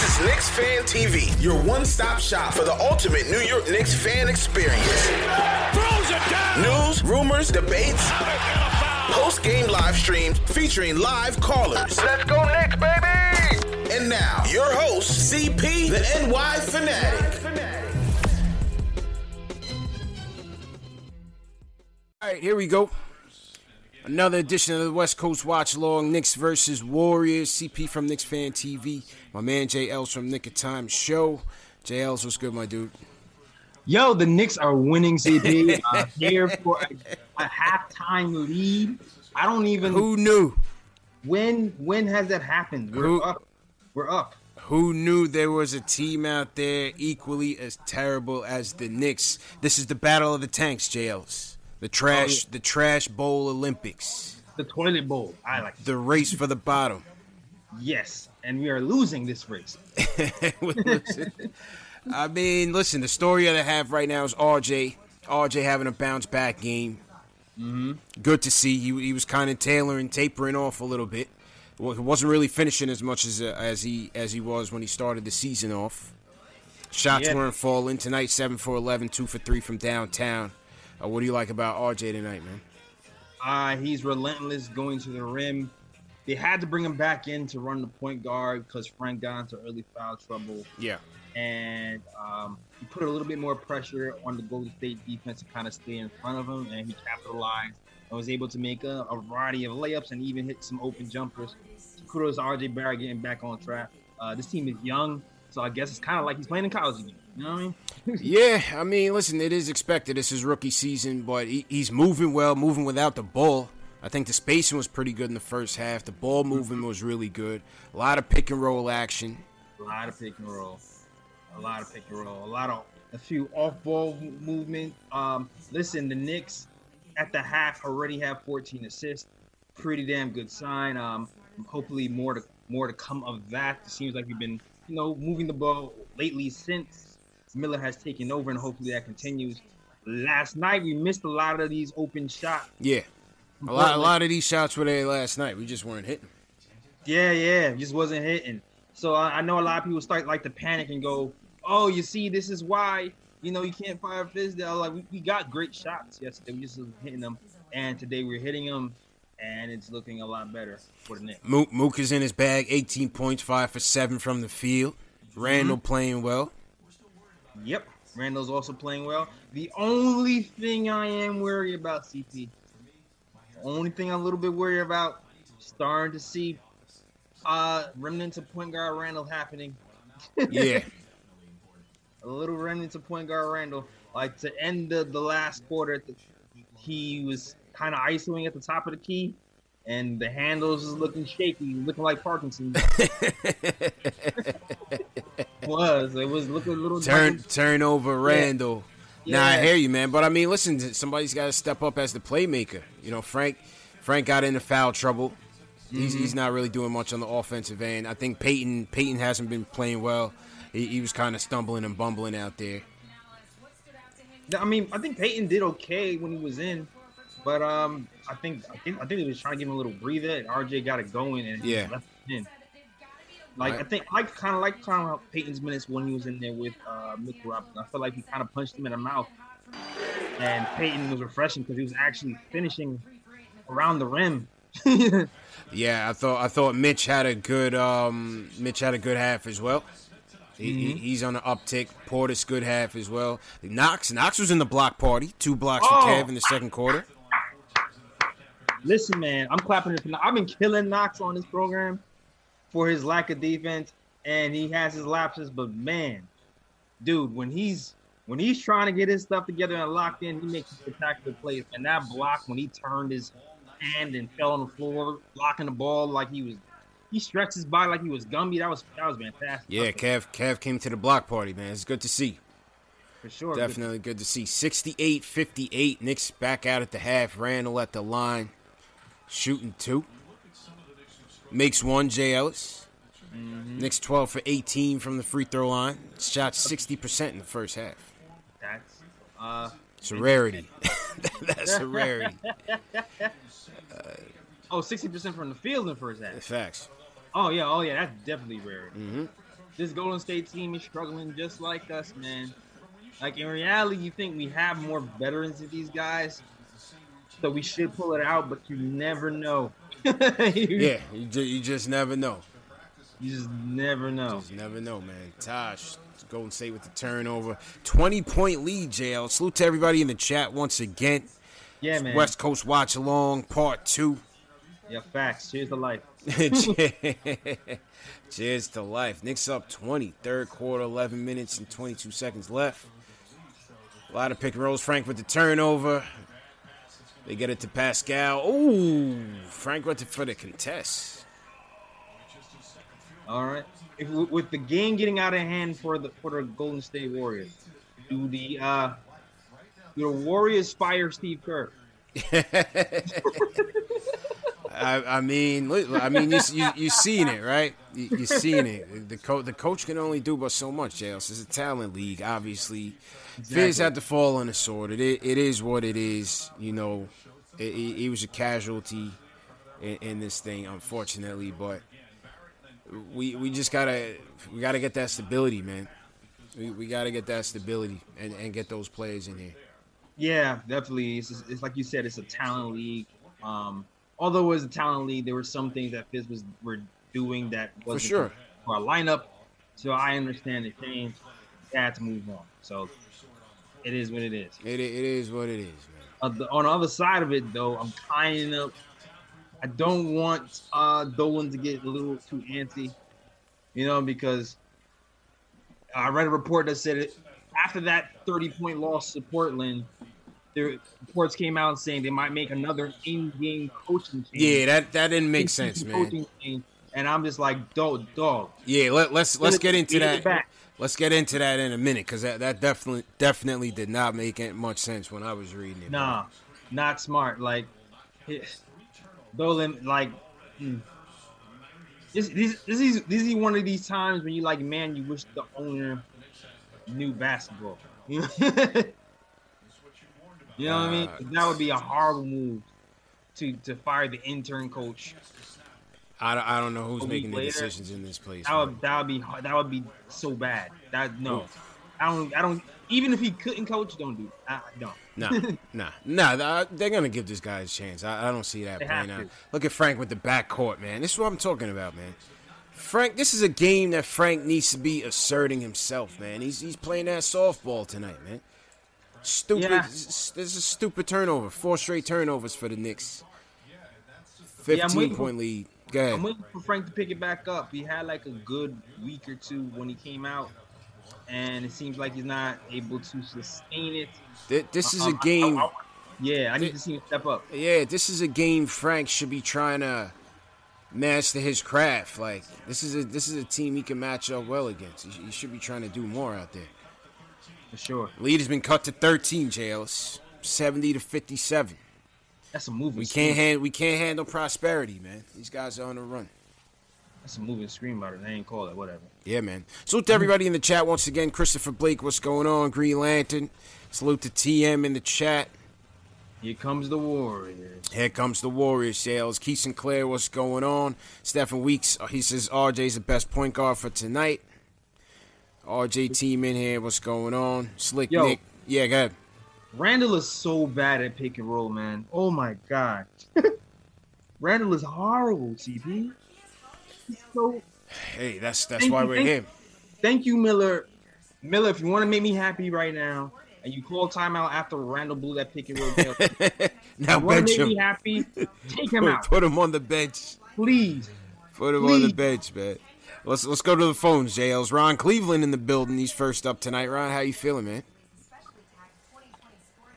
This is Knicks Fan TV, your one-stop shop for the ultimate New York Knicks fan experience. News, rumors, debates, post-game live streams featuring live callers. Let's go Knicks, baby! And now, your host, CP, the NY Fanatic. All right, here we go. Another edition of the West Coast Watch Long, Knicks versus Warriors. CP from Knicks Fan TV. My man JL's from Knick of Time Show. JL's, what's good, my dude? Yo, the Knicks are winning, CP. uh, here for a, a halftime lead. I don't even. Who knew? When when has that happened? We're Who- up. We're up. Who knew there was a team out there equally as terrible as the Knicks? This is the battle of the tanks, JL's. The trash, the trash bowl Olympics. The toilet bowl. I like. The race for the bottom. Yes, and we are losing this race. I mean, listen, the story of the half right now is RJ. RJ having a bounce back game. Mm-hmm. Good to see. He, he was kind of tailoring, tapering off a little bit. Well, he wasn't really finishing as much as uh, as he as he was when he started the season off. Shots Yeah. weren't falling tonight. Seven for 11, two for three from downtown. Uh, what do you like about RJ tonight, man? Uh, he's relentless going to the rim. They had to bring him back in to run the point guard because Frank got into early foul trouble. Yeah, and um, he put a little bit more pressure on the Golden State defense to kind of stay in front of him, and he capitalized and was able to make a, a variety of layups and even hit some open jumpers. So kudos to RJ Barrett getting back on track. Uh, this team is young, so I guess it's kind of like he's playing in college again. You know what I mean? Yeah, I mean, listen, it is expected. This is rookie season, but he, he's moving well, moving without the ball. I think the spacing was pretty good in the first half. The ball movement was really good. A lot of pick and roll action. A lot of pick and roll, a lot of pick and roll, a lot of a few off-ball movement. Um, listen, the Knicks at the half already have 14 assists. Pretty damn good sign. Um, hopefully more to more to come of that. It seems like we've been, you know, moving the ball lately since Miller has taken over, and hopefully that continues. Last night we missed a lot of these open shots. Yeah, a lot, a lot of these shots were there last night. We just weren't hitting. Yeah, yeah, just wasn't hitting. So I, I know a lot of people start like to panic and go, "Oh, you see, this is why you know you can't fire Fizdale." Like we, we got great shots yesterday, we just wasn't hitting them, and today we're hitting them, and it's looking a lot better for the Knicks. Mook, Mook is in his bag, 18 points, five for seven from the field. Randle mm-hmm. playing well. Yep, Randle's also playing well. The only thing I am worried about, CP, only thing I'm a little bit worried about, starting to see uh remnants of point guard Randle happening. Yeah, a little remnants of point guard Randle. Like to end the, the last quarter, the, he was kind of isoing at the top of the key, and the handles was looking shaky, looking like Parkinson. was it was looking a little turn like- turnover, Randle. Nah, I hear you, man. But I mean, listen, somebody's got to step up as the playmaker. You know, Frank Frank got into foul trouble. He's, Mm-hmm. he's not really doing much on the offensive end. I think Payton Payton hasn't been playing well. He, he was kind of stumbling and bumbling out there. I mean, I think Payton did okay when he was in, But um, I think I think I think he was trying to give him a little breather, and RJ got it going, and Yeah. left in. Like Right. I think, I kind of like kind of Payton's minutes when he was in there with uh, Mitchell Robinson. I felt like he kind of punched him in the mouth, and Payton was refreshing because he was actually finishing around the rim. Yeah, I thought I thought Mitch had a good um Mitch had a good half as well. He, Mm-hmm. he's on the uptick. Portis good half as well. Knox Knox was in the block party. Two blocks Oh. for Kev in the second quarter. Listen, man, I'm clapping I've been killing Knox on this program for his lack of defense, and he has his lapses. But man, dude, when he's when he's trying to get his stuff together and locked in, he makes spectacular plays. And that block when he turned his hand and fell on the floor, blocking the ball like he was, he stretched his body like he was Gumby. That was that was fantastic. Yeah, Kev Kev came to the block party, man. It's good to see. for sure. Definitely good to see. 68-58. Knicks back out at the half. Randle at the line. Shooting two. Makes one, Jay Ellis. Mm-hmm. Knicks 12 for 18 from the free throw line. Shot 60% in the first half. That's uh It's a rarity. That's a rarity. oh 60 percent from the field in the first half. Facts. Oh yeah, oh yeah, that's definitely rare. Mhm. This Golden State team is struggling just like us, man. Like in reality, you think we have more veterans than these guys, so we should pull it out, but you never know. Yeah, you, ju- you just never know. you just never know. Just never know, man. Tosh, Golden State with the turnover. 20 point lead, JL. Salute to everybody in the chat once again. Yeah, man. West Coast Watch Along, part two. Yeah, facts. Cheers to life. Cheers to life. Knicks up 20. Third quarter, 11 minutes and 22 seconds left. A lot of pick and rolls. Frank with the turnover. They get it to Pascal. Ooh, Frank went for the contest. All right. If with the game getting out of hand for the for the Golden State Warriors, do the uh do the Warriors fire Steve Kerr? I, I mean, I mean, you you you seen it, right? You, you seen it. The coach the coach can only do but so much. Jails. It's a talent league, obviously. Fizz had to fall on the sword. It it is what it is. You know, it, was a casualty in, in this thing, unfortunately. But we we just gotta we gotta get that stability, man. We, we gotta get that stability and, and get those players in here. Yeah, definitely. It's, it's like you said, it's a talent league. Um, although it was a talent league, there were some things that Fizz was were doing that wasn't sure. for our lineup. So I understand the change. They had to move on. So it is what it is. It it is what it is, man. Uh, the, on the other side of it, though, I'm kind of. I don't want uh, Dolan to get a little too antsy, you know, because I read a report that said it after that 30 point loss to Portland, the reports came out saying they might make another in-game coaching change. Yeah, that that didn't make sense, man. Coaching change, and I'm just like, dog, dog. Yeah, let, let's let's get into that. Let's get into that in a minute because that, that definitely definitely did not make much sense when I was reading it. Nah, not smart. Like, Dolan, like, mm. this, this, this is this is one of these times when you like, man, you wish the owner knew basketball. You know, what I mean? That would be a horrible move to to fire the intern coach. I, don't- I don't know who's making the decisions in this place. That would that would be hard- that would be so bad. That no, I don't I don't. Even if he couldn't coach, don't do. It. I don't. Nah, nah, nah. They're gonna give this guy a chance. I, I don't see that They playing out. Look at Frank with the backcourt, man. This is what I'm talking about, man. Frank, this is a game that Frank needs to be asserting himself, man. He's he's playing that softball tonight, man. Stupid. Yeah. This is a stupid turnover. Four straight turnovers for the Knicks. Yeah, Fifteen for- point lead. Go ahead. I'm waiting for Frank to pick it back up. He had like a good week or two when he came out, and it seems like he's not able to sustain it. Th- This is a Um, game. I- I- yeah, I need to see him step up. Yeah, this is a game Frank should be trying to master his craft. Like this is a this is a team he can match up well against. He, he should be trying to do more out there. For sure. Lead has been cut to 13, Jails. 70 to 57. That's a moving We screen. can't hand we can't handle prosperity, man. These guys are on the run. That's a moving screen about it. They ain't call it whatever. Yeah, man. Salute to everybody in the chat once again. Christopher Blake, what's going on? Green Lantern. Salute to TM in the chat. Here comes the Warriors. Here comes the Warriors, Sales. Keith Sinclair, what's going on? Stephen Weeks, he says RJ's the best point guard for tonight. RJ team in here, what's going on? Slick Yo. Nick. Yeah, go ahead. Randle is so bad at pick and roll, man. Oh my god. Randle is horrible, CP. He's so Hey, that's that's Thank why you, we're thank- here. thank you, Miller. Miller, if you want to make me happy right now, and you call timeout after Randle blew that pick and roll, now you want bench to make me him. happy, take him Put, out, put him on the bench. please. Put him on the bench, man. Let's let's go to the phones, JLs. Ron Cleveland in the building. He's first up tonight. Ron, how you feeling, man?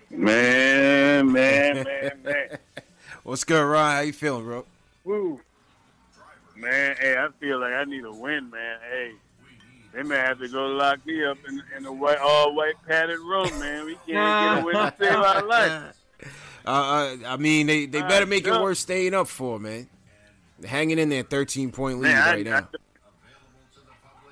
Man, man, man, man. What's good, Ron? How you feeling, bro? Woo. Man, hey, I feel like I need a win, man. Hey, they may have to go lock me up in, in a white, all white padded room, man. We can't get away to save our life. Uh, uh, I mean, they, they better make it worth staying up for, man. They're hanging in there, 13 point lead Man, I- right now. I-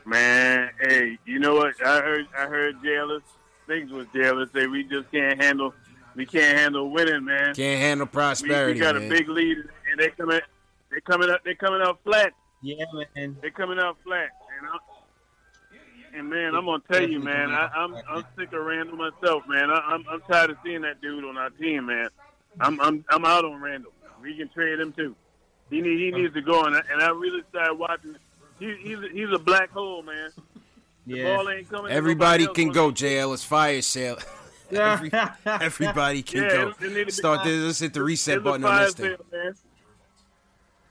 man, hey, you know what? I heard, I heard jailers, things with jailers say we just can't handle, we can't handle winning, man. Can't handle We, we got man. a big lead, and they coming, they coming up, they coming up flat. Yeah, man. They're coming out flat, and I'm, and man, I'm gonna tell you, man, I, I'm I'm sick of Randle myself, man. I, I'm I'm tired of seeing that dude on our team, man. I'm I'm I'm out on Randle. We can trade him too. He need, he needs to go, and I, and I really started watching. He, he's a, he's a black hole, man. The Yeah. ball ain't coming. Everybody can go, JL. It's fire sale. Every- Yeah. Everybody can Yeah, go. it- it need to be- Start this. Let's hit the reset It's button on this thing. sale.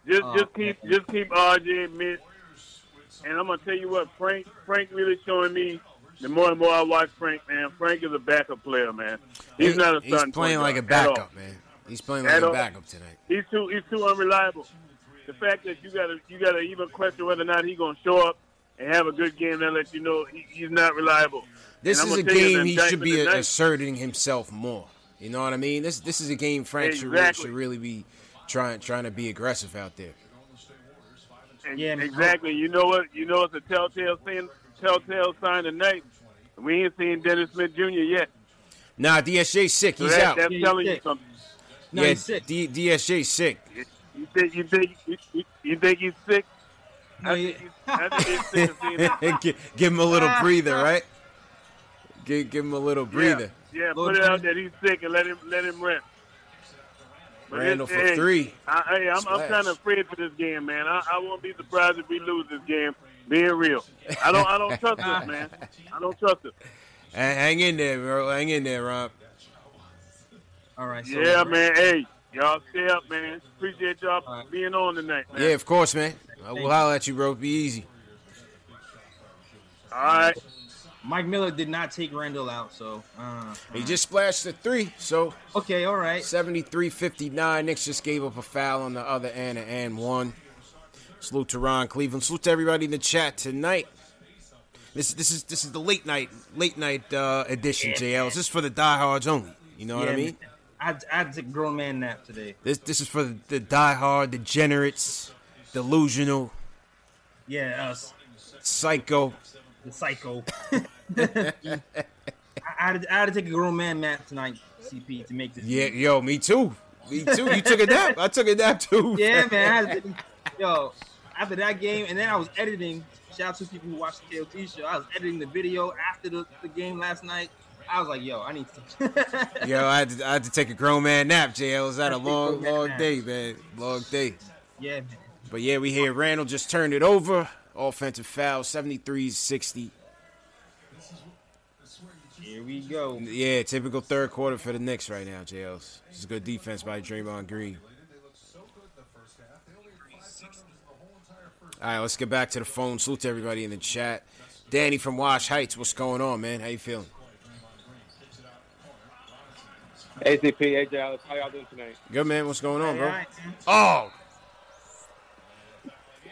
Just Oh, just keep just keep RJ mid. And I'm gonna tell you what, Frank Frank really showing me. The more and more I watch Frank, man, Frank is a backup player, man. He's He- not a He's playing point like a guard at all. backup, man. He's playing like At a all. backup tonight. He's too he's too unreliable. The fact that you gotta you gotta even question whether or not he's gonna show up and have a good game, that lets you know he, he's not reliable. This And is a gonna tell you game he should be tonight- asserting himself more. You know what I mean? This this is a game Frank should, really, Exactly. should really be trying trying to be aggressive out there. And Yeah, exactly. You know what? You know it's a telltale sign. Telltale sign tonight. We ain't seen Dennis Smith Jr. yet. Nah, DSJ's sick. So He's that, out. That's Yeah, he's telling you something. No, yeah, he's sick. D- DSJ's sick. You think you think you, you, you think he's sick? No, I he- think he's, I think he's sick of seeing it. give, give him a little breather, right? Give, give him a little breather. Yeah, yeah Lord put it out Jesus. that he's sick and let him let him rest. But Randle for hey, three. I, hey, I'm, I'm kind of afraid for this game, man. I, I won't be surprised if we lose this game. Being real, I don't I don't trust us, man. I don't trust us. Hang hang in there, bro. Hang in there, Rob. All right. So, Yeah, man. Hey, y'all stay up, man. Appreciate y'all All right. being on tonight, man. Yeah, of course, man. I will holler at you, bro. Be easy. All right. Mike Miller did not take Randle out, so. Uh, He just splashed a three, so okay, all right. 73-59. Knicks just gave up a foul on the other end and and one. Salute to Ron Cleveland. Salute to everybody in the chat tonight. This this is this is the late night late night uh, edition, JL. This is for the diehards only. You know what I mean? man. I I had to take grown man nap today. This this is for the, the diehard, degenerates, delusional, Yeah, us, psycho. the psycho. I, I, had to, I had to take a grown man nap tonight, CP, to make this. Yeah, yo, me too. Me too. You took a nap. I took a nap too. Yeah, man. I had to, yo, after that game, and then I was editing. Shout out to people who watched the KOT show. I was editing the video after the, the game last night. I was like, yo, I need to. Yo, I had, to, I had to take a grown man nap, JL. Was that a Had to take a long, long nap. day, man. Long day. yeah, man. But yeah, we hear Randle just turned it over. Offensive foul, 73-60. Here we go. Yeah, typical third quarter for the Knicks right now, JLs. This is good defense by Draymond Green. All right, let's get back to the phone. Salute to everybody in the chat. Danny from Wash Heights, what's going on, man? How you feeling? ACP, AJ Alex, how y'all doing tonight? Good, man. What's going on, bro? right. Oh,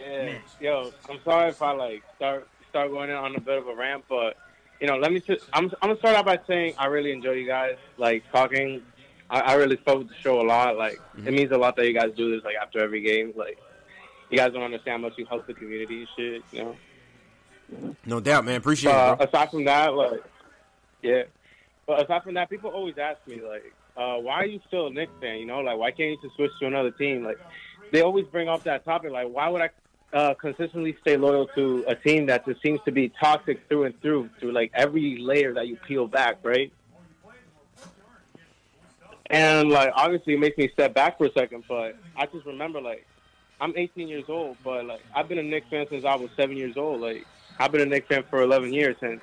Yeah, yo, I'm sorry if I like start start going in on a bit of a rant, but you know, let me. Just, I'm I'm gonna start out by saying I really enjoy you guys like talking. I, I really fuck with the show a lot. Like it means a lot that you guys do this like after every game. Like you guys don't understand how much you help the community and shit. You know. no doubt, man. Appreciate Uh, it, bro. aside from that, like, yeah. But aside from that, people always ask me like, uh, why are you still a Knicks fan? You know, like why can't you just switch to another team? Like they always bring up that topic. Like why would I uh, consistently stay loyal to a team that just seems to be toxic through and through, through like every layer that you peel back, right? And like obviously it makes me step back for a second, but I just remember like I'm 18 years old, but like I've been a Knicks fan since I was seven years old. Like I've been a Knicks fan for 11 years, and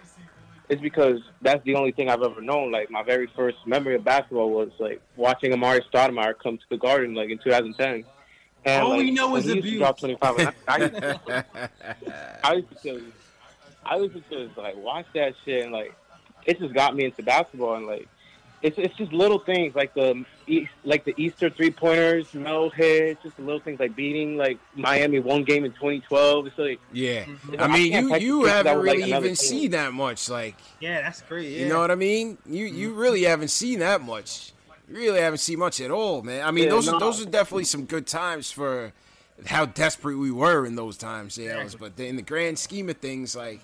it's because that's the only thing I've ever known. Like my very first memory of basketball was like watching Amar'e Stoudemire come to the Garden like in 2010. And, All like, we know is he used to abuse. drop 25. I, I, used to, I used to just, I used to just like watch that shit, and like it just got me into basketball, and like it's it's just little things like the like the Easter three pointers, Melo hits, just the little things like beating like Miami one game in 2012. It's like Yeah, Mhm. I mean, I you you it 'cause that haven't was, like, really even team. seen that much. Like, Yeah, that's great. Yeah. you know what I mean? You you really haven't seen that much. You really haven't seen much at all, man. I mean, Yeah, those are those are definitely some good times for how desperate we were in those times, yeah. But in the grand scheme of things, like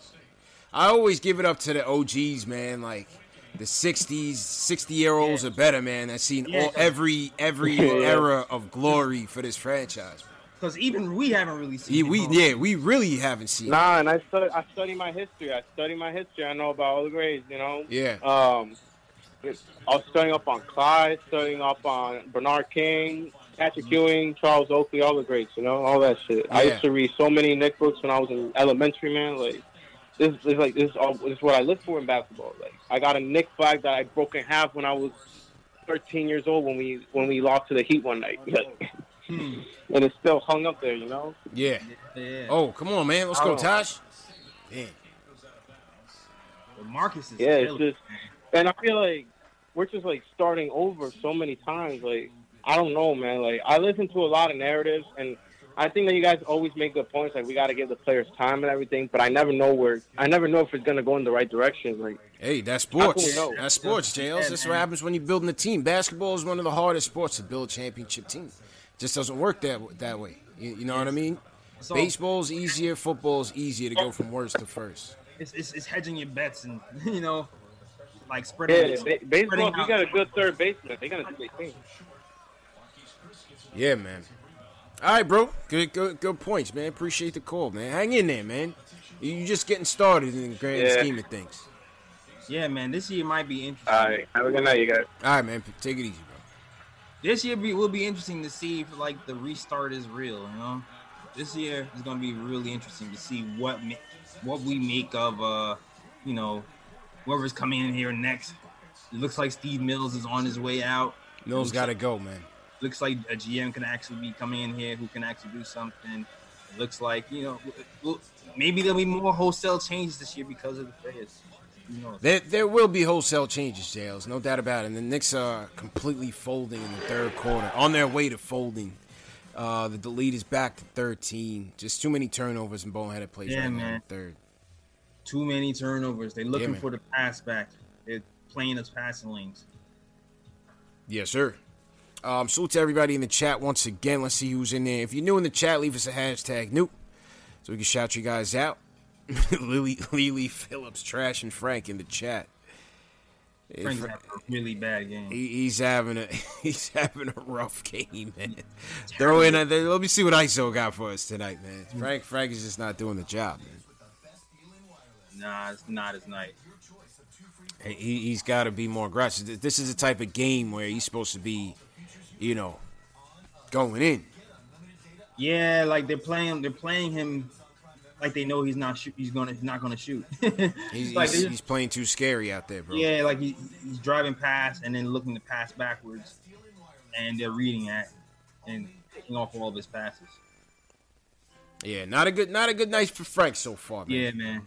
I always give it up to the OGs, man. Like the '60s, 60 year olds Yeah. are better, man. I've seen Yeah. all every every Yeah. era of glory for this franchise. Because even we haven't really seen. Yeah, it, we huh? yeah, we really haven't seen. it. Nah, and I study, I study my history. I study my history. I know about all the grades, you know. Yeah. Um, I was studying up on Clyde, studying up on Bernard King, Patrick Ewing, Charles Oakley, all the greats, you know, all that shit. I used to read so many Knick books when I was in elementary, man. Like, this is like this is, all, this is what I look for in basketball. Like, I got a Knick flag that I broke in half when I was 13 years old when we when we lost to the Heat one night, Hmm. and it's still hung up there, you know. Yeah. Yeah. Oh, come on, man. Let's go, Oh. Tosh. Damn. But Marcus is. Yeah, it's just, and I feel like we're just like starting over so many times. Like, I don't know, man. Like, I listen to a lot of narratives, and I think that you guys always make good points. Like, we got to give the players time and everything, but I never know where. I never know if it's gonna go in the right direction. Like, Hey, that's sports. How can we know? That's sports, Jails. That's what happens when you're building a team. Basketball is one of the hardest sports to build a championship team. Just doesn't work that that way. You, you know what I mean? So- Baseball's easier. Football's easier to go from worst to first. It's, it's, it's hedging your bets and you know, like spreading. yeah, it- ba- baseball. spreading If you got a good third baseman, they're gonna do their thing. Yeah, man. All right, bro. Good, good, good points, man. Appreciate the call, man. Hang in there, man. You're just getting started in the grand Yeah. scheme of things. Yeah, man. This year might be interesting. All right, have a good night, you guys. All right, man. Take it easy, bro. this year be, will be interesting to see if like the restart is real. You know, this year is gonna be really interesting to see what what we make of uh, you know, whoever's coming in here next. It looks like Steve Mills is on his way out. Mills got to go, man. Looks like a GM can actually be coming in here who can actually do something. It looks like you know, well, maybe there'll be more wholesale changes this year because of the players. There, there will be wholesale changes, Jails, no doubt about it. And the Knicks are completely folding in the third quarter, on their way to folding. Uh, the lead is back to 13. Just too many turnovers and boneheaded plays Yeah, right now in man. the third. Too many turnovers. They're looking man. for the pass back. They're playing as passing lanes. Yes, sir. Um, salute to everybody in the chat once again. Let's see who's in there. If you're new in the chat, leave us a hashtag new so we can shout you guys out. Lily, Lily Phillips, Trash, and Frank in the chat. Frank's having a really bad game. He, he's having a he's having a rough game, man. Throw in. A, let me see what ISO got for us tonight, man. Frank Frank is just not doing the job, man. Nah, it's not his night. He, he's got to be more aggressive. This is the type of game where he's supposed to be, you know, going in. Yeah, like they're playing. They're playing him like they know he's not shoot. He's gonna. He's not gonna shoot. He's, like he's, he's playing too scary out there, bro. yeah, like he, he's driving past and then looking to pass backwards, and they're reading that and taking off all of his passes. Yeah, not a good not a good night for Frank so far, man. Yeah, man.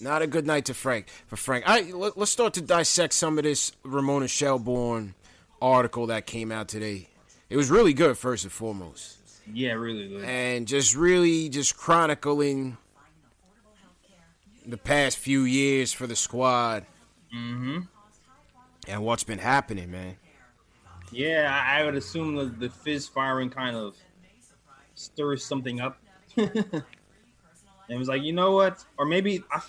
Not a good night to Frank for Frank. All right, let, let's start to dissect some of this Ramona Shelburne article that came out today. It was really good, first and foremost, Yeah, really good. and just really just chronicling the past few years for the squad Mm-hmm. and what's been happening, man. Yeah, I, would assume the, the fizz firing kind of stirs something up. and was like, you know what? Or maybe I,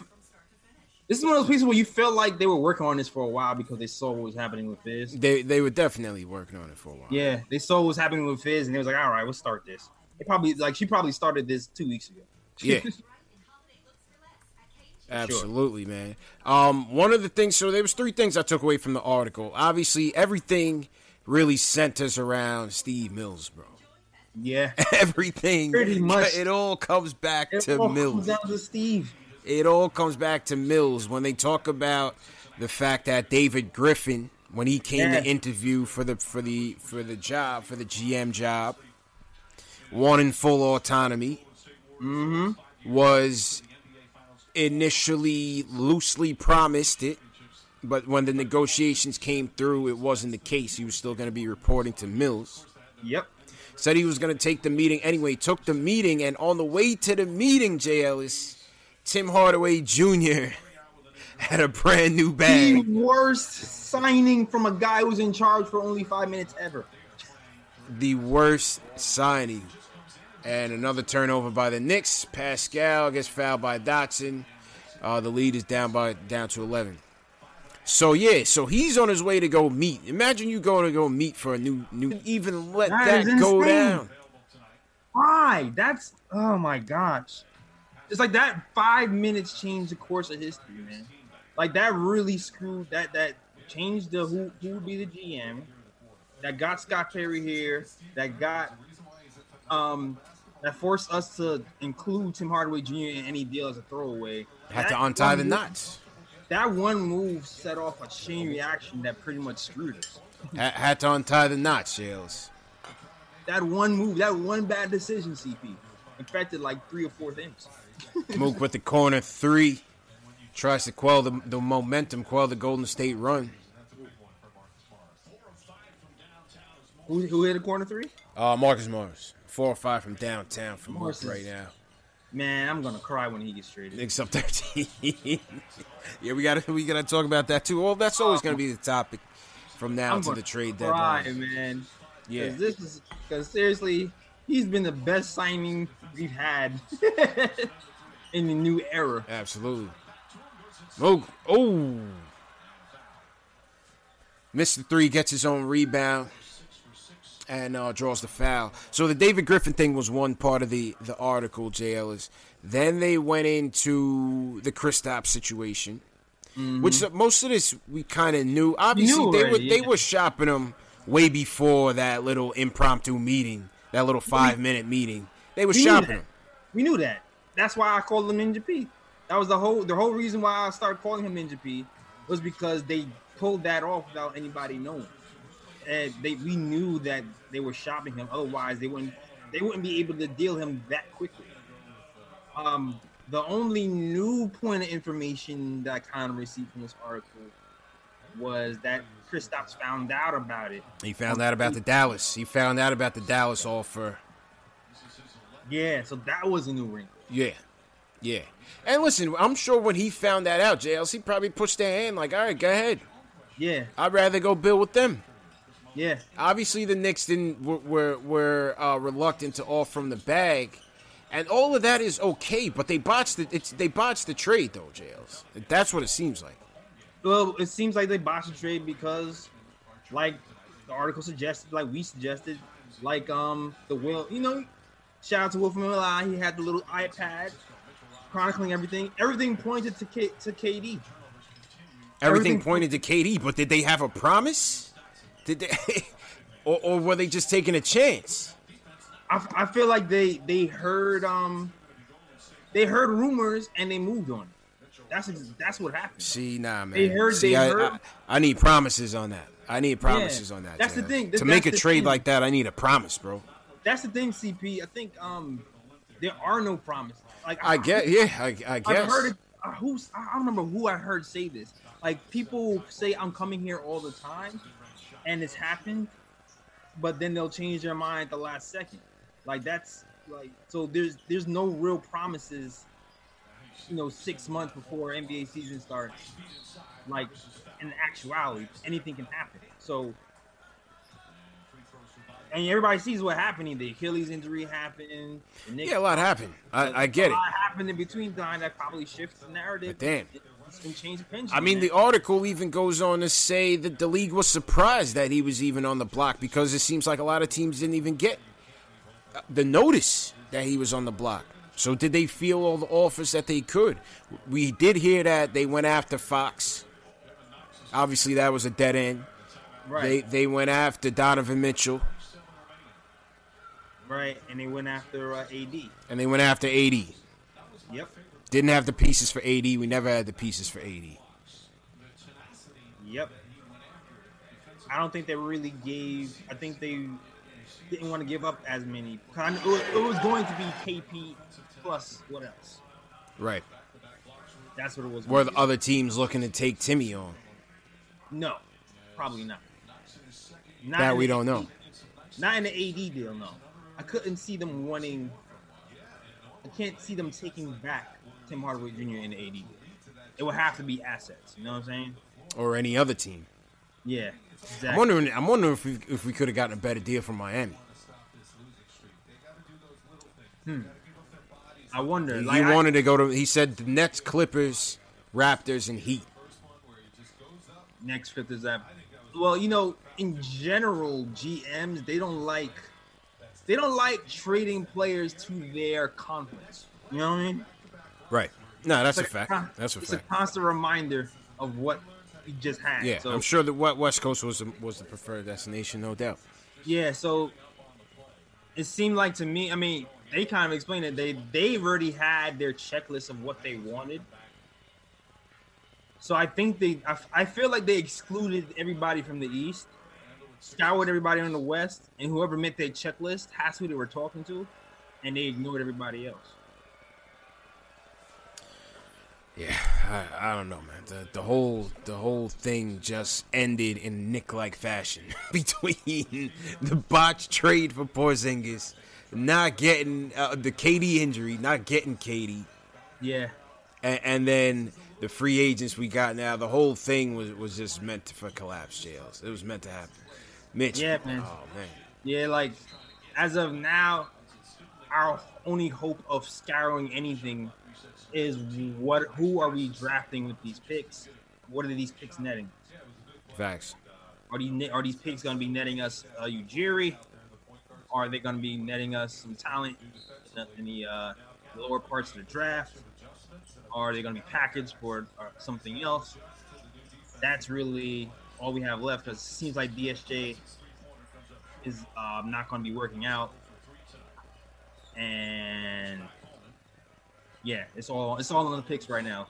This is one of those pieces where you felt like they were working on this for a while because they saw what was happening with Fizz. They they were definitely working on it for a while. Yeah, they saw what was happening with Fizz, and they was like, "All right, let's start this." They probably like she probably started this two weeks ago. Yeah. Absolutely, man. Um, one of the things, so there was three things I took away from the article. Obviously, everything really centers around Steve Mills, bro. yeah. Everything, Pretty much. it all comes back It to all comes Mills. down to Steve. It all comes back to Mills when they talk about the fact that David Griffin, when he came Yeah. to interview for the for the for the job for the GM job, wanting full autonomy, mm-hmm. was initially loosely promised it, but when the negotiations came through, it wasn't the case. He was still going to be reporting to Mills. Yep. Said he was going to take the meeting anyway. Took the meeting, and on the way to the meeting, J. Ellis, Tim Hardaway Jr. had a brand new bag. The worst signing from a guy who's in charge for only five minutes ever. The worst signing. And another turnover by the Knicks. Pascal gets fouled by Dotson. Uh, the lead is down by down to eleven. So yeah, so he's on his way to go meet. Imagine you going to go meet for a new new. Even let That that, go down. Why? That's oh my gosh. It's like that five minutes changed the course of history, man. Like that really screwed that that changed the who who would be the GM. That got Scott Perry here. That got um that forced us to include Tim Hardaway Jr. in any deal as a throwaway. Had That to untie the move- knots. That one move set off a chain reaction that pretty much screwed us. Ha- Had to untie the knots, Jails. That one move, that one bad decision, CP, affected like three or four things. Mook with the corner three. Tries to quell the, the momentum, quell the Golden State run. Who, who hit a corner three? Uh, Marcus Morris. Four or five from downtown from Morris Mook right now. Man, I'm gonna cry when he gets traded. Up 13. yeah, we gotta we gotta talk about that too. Well, that's always gonna be the topic from now I'm to the trade cry, deadline. man. Yeah. This is because seriously, he's been the best signing we've had in the new era. Absolutely. Oh, oh. Mr. Three gets his own rebound and uh, draws the foul. So the David Griffin thing was one part of the, the article, J. Ellis. Then they went into the Kristaps situation, which uh, most of this we kind of knew. Obviously, knew they were already, they were shopping him way before that little impromptu meeting, that little five minute meeting. They were We shopping him. We knew that. That's why I called him Ninja P. That was the whole the whole reason why I started calling him Ninja P was because they pulled that off without anybody knowing. And they we knew that they were shopping him. Otherwise, they wouldn't they wouldn't be able to deal him that quickly. Um, the only new point of information that I kind of received from this article was that Kristaps found out about it. He found out about the Dallas. He found out about the Dallas offer. Yeah, so that was a new wrinkle. Yeah. Yeah. And listen, I'm sure when he found that out, JLC probably pushed their hand like, all right, go ahead. Yeah, I'd rather go build with them. yeah. Obviously, the Knicks didn't were were, were uh, reluctant to offer from the bag, and all of that is okay. But they botched it. It's they botched the trade though, Jails. That's what it seems like. Well, it seems like they botched the trade because, like the article suggested, like we suggested, like um the Will, you know, shout out to from Milan. He had the little iPad chronicling everything. Everything pointed to K- to KD. Everything, Everything- pointed to KD, but did they have a promise? Did they, or, or were they just taking a chance? I, I feel like they they heard um they heard rumors and they moved on. That's that's what happened. See, nah, man. They heard- See, they I, heard- I, I need promises on that. I need promises on that. That's the thing. To make a trade thing. like that, I need a promise, bro. That's the thing, CP. I think um there are no promises. Like I get, yeah, I, I guess. I've heard it. Uh, who's I don't remember who I heard say this. Like people say I'm coming here all the time, and it's happened, but then they'll change their mind at the last second. Like that's like so. There's there's no real promises. You know, six months before NBA season starts. Like in actuality, anything can happen. So. And everybody sees what happened. The Achilles injury happened. Knicks Yeah, a lot happened. I, I get a it. lot happened in between time that probably shifts the narrative. But damn. It's been changed the pendulum. I mean, man. the article even goes on to say that the league was surprised that he was even on the block because it seems like a lot of teams didn't even get uh, the notice that he was on the block. So did they feel all the offers that they could? We did hear that they went after Fox. Obviously, that was a dead end. right, They they went after Donovan Mitchell right, and they went after uh, AD. and they went after AD. Yep, Didn't have the pieces for AD. We never had the pieces for AD. yep. I don't think they really gave. I think they didn't want to give up as many. It was, it was going to be KP plus what else? Right. That's what it was. Were the other teams looking to take Timmy on? No, probably not. Not That we don't know. Not in the AD deal, no. I couldn't see them wanting. I can't see them taking back Tim Hardaway Jr. in the AD. It would have to be assets. You know what I'm saying? Or any other team? Yeah. Exactly. I'm wondering. I'm wondering if we if we could have gotten a better deal from Miami. Hmm. I wonder. He Like, I- wanted to go to. He said the Nets, Clippers, Raptors, and Heat. next script is that. Well, you know, in general, GMs they don't like they don't like trading players to their conference. You know what I mean? Right. No, that's a fact. That's a it's fact. It's a constant reminder of what we just had. Yeah, So, I'm sure that what West Coast was the, was the preferred destination, no doubt. Yeah, so it seemed like to me, I mean, they kind of explained it. They they've already had their checklist of what they wanted. So I think they, I, I feel like they excluded everybody from the East, scoured everybody on the West, and whoever met their checklist, that's who they were talking to, and they ignored everybody else. Yeah, I, I don't know, man. The the whole the whole thing just ended in Knick like fashion between the botched trade for Porzingis, not getting uh, the KD injury, not getting KD. Yeah, and, and then the free agents we got now. The whole thing was was just meant for collapse jails. It was meant to happen. Mitch, Yeah, man. Oh man, yeah. Like as of now, our only hope of scouring anything is what who are we drafting with these picks? What are these picks netting? facts. Are these are these picks going to be netting us uh, Ujiri? Are they going to be netting us some talent in the, in the uh, lower parts of the draft? Are they going to be packaged for uh, something else? That's really all we have left because it seems like DSJ is um, not going to be working out, and yeah, it's all it's all on the picks right now.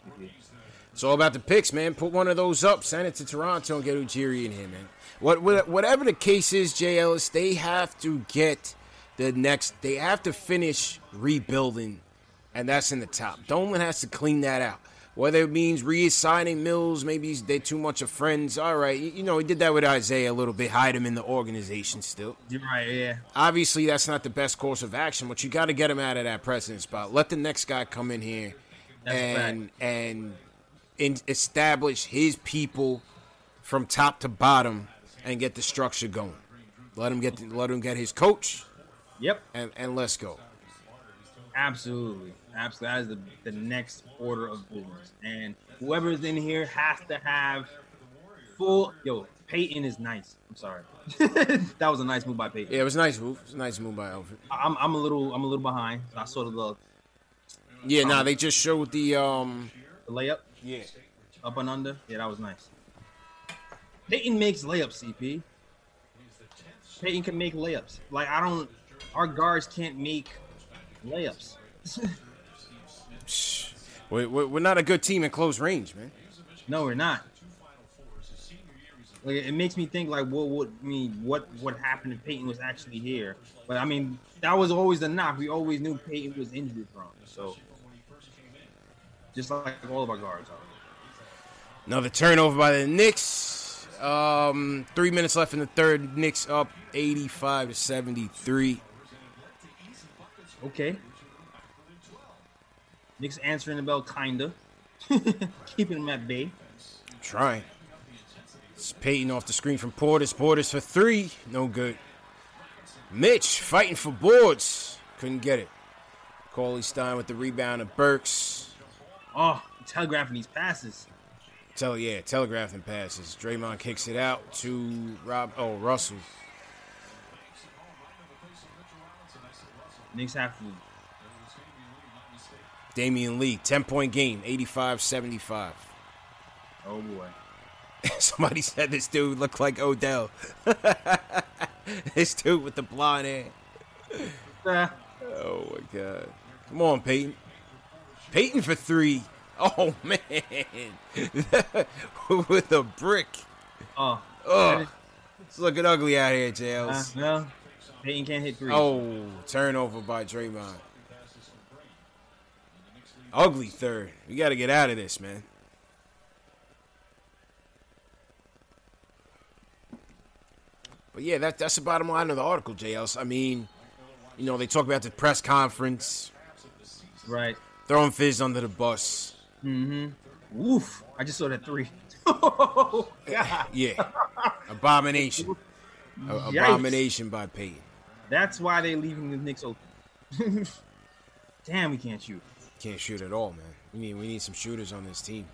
It's all about the picks, man. Put one of those up, send it to Toronto, and get Ujiri in here, man. What, what, whatever the case is, Jay Ellis, they have to get the next. They have to finish rebuilding, and that's in the top. Dolan has to clean that out. Whether it means reassigning Mills, maybe he's- they're too much of friends. All right, you, you know he did that with Isaiah a little bit, hide him in the organization still. You're right, yeah. Obviously, that's not the best course of action, but you got to get him out of that president spot. Let the next guy come in here That's and and in, establish his people from top to bottom and get the structure going. Let him get let him get his coach Yep. and, and let's go. Absolutely, absolutely. That is the, the next order of business, and whoever's in here has to have full. Yo, Payton is nice. I'm sorry, that was a nice move by Payton. Yeah, it was a nice move. It was a nice move by Elfrid. I'm, I'm a little, I'm a little behind. I saw the, little- Yeah, nah, they just showed the um. the layup Yeah, up and under. Yeah, that was nice. Payton makes layups. CP. Payton can make layups. Like I don't. Our guards can't make layups. we're, not a good team in close range, man. No, we're not. Like it makes me think like what would I mean what what happened if Payton was actually here. But I mean that was always the knock. We always knew Payton was injured from. So just like all of our guards are. Another turnover by the Knicks. Um, three minutes left in the third. Knicks up 85 to 73. Okay. Knicks answering the bell kinda. Keeping them at bay. Trying. It's Payton off the screen from Portis. Portis for three. No good. Mitch fighting for boards. Couldn't get it. Cauley Stein with the rebound of Burks. Oh, telegraphing these passes. Tell yeah, telegraphing passes. Draymond kicks it out to Rob. Oh, Russell. Knicks have to. Damion Lee, 10 point game, 85 75. Oh boy. Somebody said this dude looked like Odell. this dude with the blonde hair. Oh my god. Come on, Payton. Payton for three. Oh man. with a brick. oh. Oh. It's looking ugly out here, Uh, Jails. well, Payton can't hit three. Oh, turnover by Draymond. Ugly third. We got to get out of this, man. But yeah, that, that's the bottom line of the article, JLs. I mean, you know, they talk about the press conference, Right. throwing Fizz under the bus. Mm-hmm. Oof. I just saw that three. oh, Yeah. Abomination. A- abomination by Payton. That's why they leaving the Knicks open. Damn, we can't shoot. Can't shoot at all, man. We need we need some shooters on this team.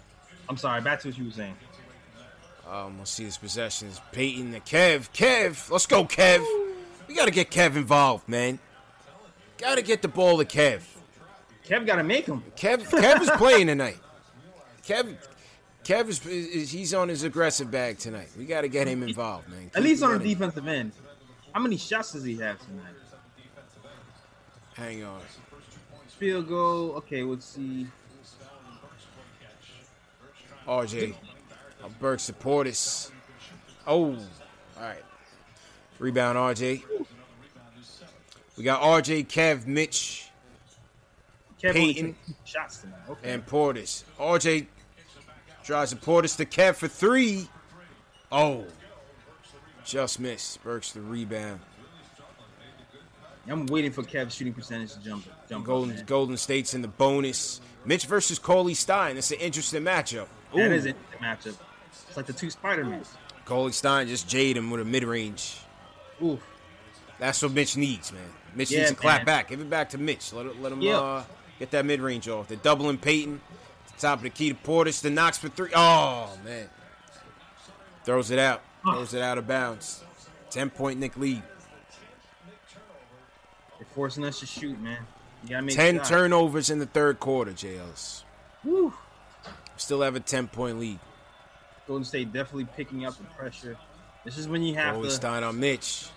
I'm sorry. Back to what you were saying. Um, we'll see his possessions. Payton to Kev. Kev, let's go, Kev. We gotta get Kev involved, man. Gotta get the ball to Kev. Kev got to make him. Kev, Kev is playing tonight. Kev, Kev is, is he's on his aggressive bag tonight. We gotta get him involved, man. At Keep least on the defensive end. How many shots does he have tonight? Hang on. Field goal. Okay, let's see. RJ. Uh, Burke Supportis. Oh, all right. Rebound, RJ. We got RJ, Kev, Mitch, Kev Payton. shots tonight. Okay. and Portis. RJ drives the Portis to Kev for three. Oh, just missed. Burks the rebound. I'm waiting for Kev's shooting percentage to jump. Jump. Golden man. Golden State's in the bonus. Mitch versus Cauley-Stein. It's an interesting matchup. That Ooh. is a matchup. It's like the two Spider Men. Cauley-Stein just jade him with a mid range. Ooh. That's what Mitch needs, man. Mitch Yeah, needs to clap man. back. Give it back to Mitch. Let, let him Yeah. uh, get that mid range off. They're doubling Payton. Top of the key to Portis. The knocks for three. Oh, man. Throws it out. Throws it out of bounds. 10 point Knick lead. Forcing us to shoot, man. You gotta make 10 shots. turnovers in the third quarter, JLs. Woo. Still have a 10 point lead. Golden State definitely picking up the pressure. This is when you have Coley to Stein on Mitch.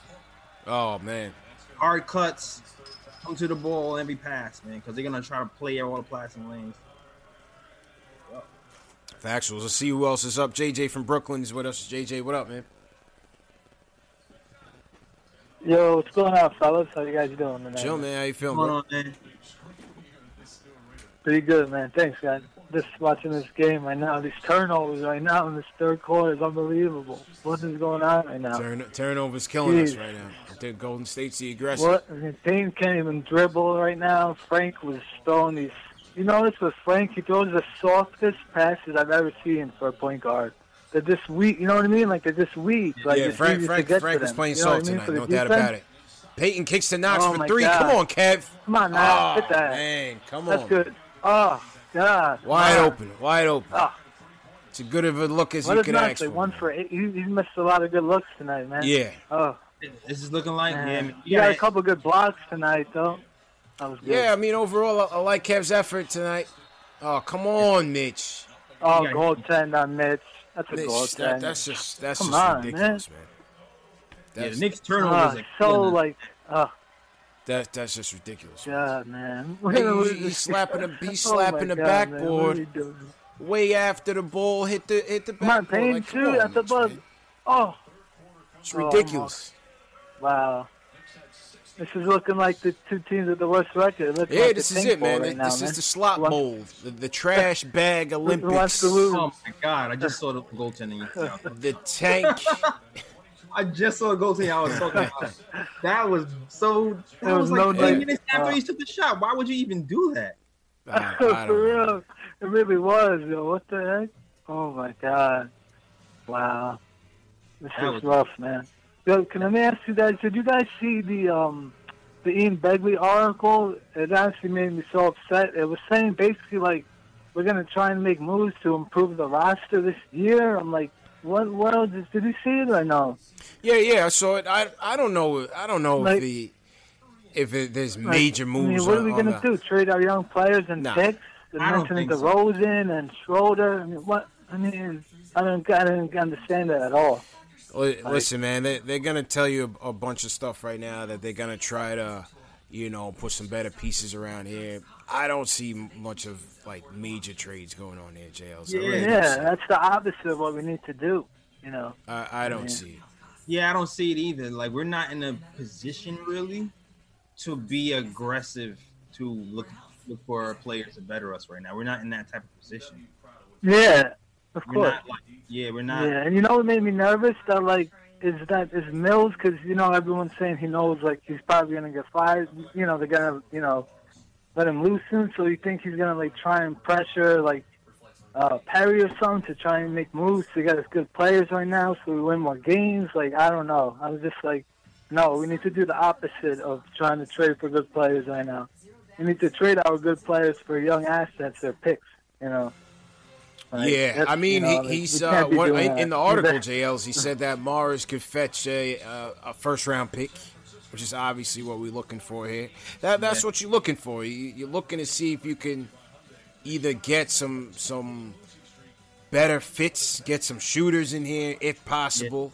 Oh, man. hard cuts, come to the ball every pass, man, because they're gonna try to play all the passing lanes. Factuals. Let's see who else is up. JJ from Brooklyn is with us. JJ, what up, man? Yo, what's going on, fellas? How you guys doing tonight? Chill, man. How you feeling, Come bro? on, man. Pretty good, man. Thanks, guys. Just watching this game right now. These turnovers right now in this third quarter is unbelievable. What is going on right now? Turn, turnovers killing us right now. The Golden State's the aggressive. What? I mean, Payne can't even dribble right now. Frank was throwing these. You notice with Frank, he throws the softest passes I've ever seen for a point guard. They're just weak. You know what I mean? Like they're just weak. Like yeah, it's Frank, to Frank, get Frank was playing You know what soft I mean? tonight. For No doubt defense. about it. Payton kicks the knocks Oh, for three. God. Come on, Kev. Come on now, Oh, ah, hit that. man, come That's on. good. Oh God. Wide Wow. open, wide open. Oh. It's as good of a look as What you is could nice? ask They for. won for eight. He, he missed a lot of good looks tonight, man. Yeah, Oh, This is looking like yeah. man. man. You got a couple good blocks tonight, though. That was good. yeah. I mean, overall, I, I like Kev's effort tonight. Oh, come on, Mitch. Oh, Yeah. goaltend on Mitch. That's a Mitch, goaltend. that, that's just that's Come just on, ridiculous, man. Yeah, That's, the Knicks turnovers Ah, are so killing like, oh that, that's just ridiculous. God, man. Hey, he- he's slapping the- he's Oh, slapping the God, backboard. are you doing? Way after the ball hit the hit the Come on, backboard. Payne Like, too on, at the Mitch, buzz. man. Oh, It's Oh, ridiculous. wow. This is looking like the two teams with the worst record. It looks Yeah, like this the is Pink it, man. Bowl Right now, this man. is the slot Wants- mold, the, the trash bag Olympics. Oh my god! I just saw the goaltending. the tank. I just saw the goaltending. I was talking about. That was so. That There was, was like no three doubt. minutes after Uh, he took the shot. Why would you even do that? I, I For don't know. real. It really was, yo. What the heck? Oh my god. Wow. This That is was- rough, man. Yo, can I ask you guys, did you guys see the um the Ian Begley article? It actually made me so upset. It was saying basically like we're gonna try and make moves to improve the roster this year. I'm like, what? What else? Did you see it or no? Yeah, yeah, I saw it. I I don't know. I don't know Like- if the if it, there's Like, major I moves. mean, what are we on gonna the- do? Trade our young players and Nah. picks? And I don't mentioning think so. DeRozan and Schroeder. I mean, what? I mean, I don't, I didn't understand that at all. Li- Listen, man, they, they're gonna tell you a, a bunch of stuff right now that they're gonna try to, you know, put some better pieces around here. I don't see much of like major trades going on here, JLs. I Yeah, see it. that's the opposite of what we need to do. You know. I, I don't Yeah. see it. Yeah, I don't see it either. Like we're not in a position really to be aggressive to look look for our players to better us right now. We're not in that type of position. Yeah, of We're course. not like yeah, we're not. Yeah, and you know what made me nervous? That like is that is Mills because you know everyone's saying he knows like he's probably gonna get fired. You know they're gonna you know let him loosen, so you think he's gonna like try and pressure like uh Perry or something to try and make moves to get us good players right now, so we win more games. Like I don't know. I was just like, no, we need to do the opposite of trying to trade for good players right now. We need to trade our good players for young assets or picks. You know. Like, yeah, I mean, you know, he, he's uh, one, in, the article, JLs. He said that Morris could fetch a uh, a first round pick, which is obviously what we're looking for here. That that's what you're looking for. You, you're looking to see if you can either get some some better fits, get some shooters in here if possible,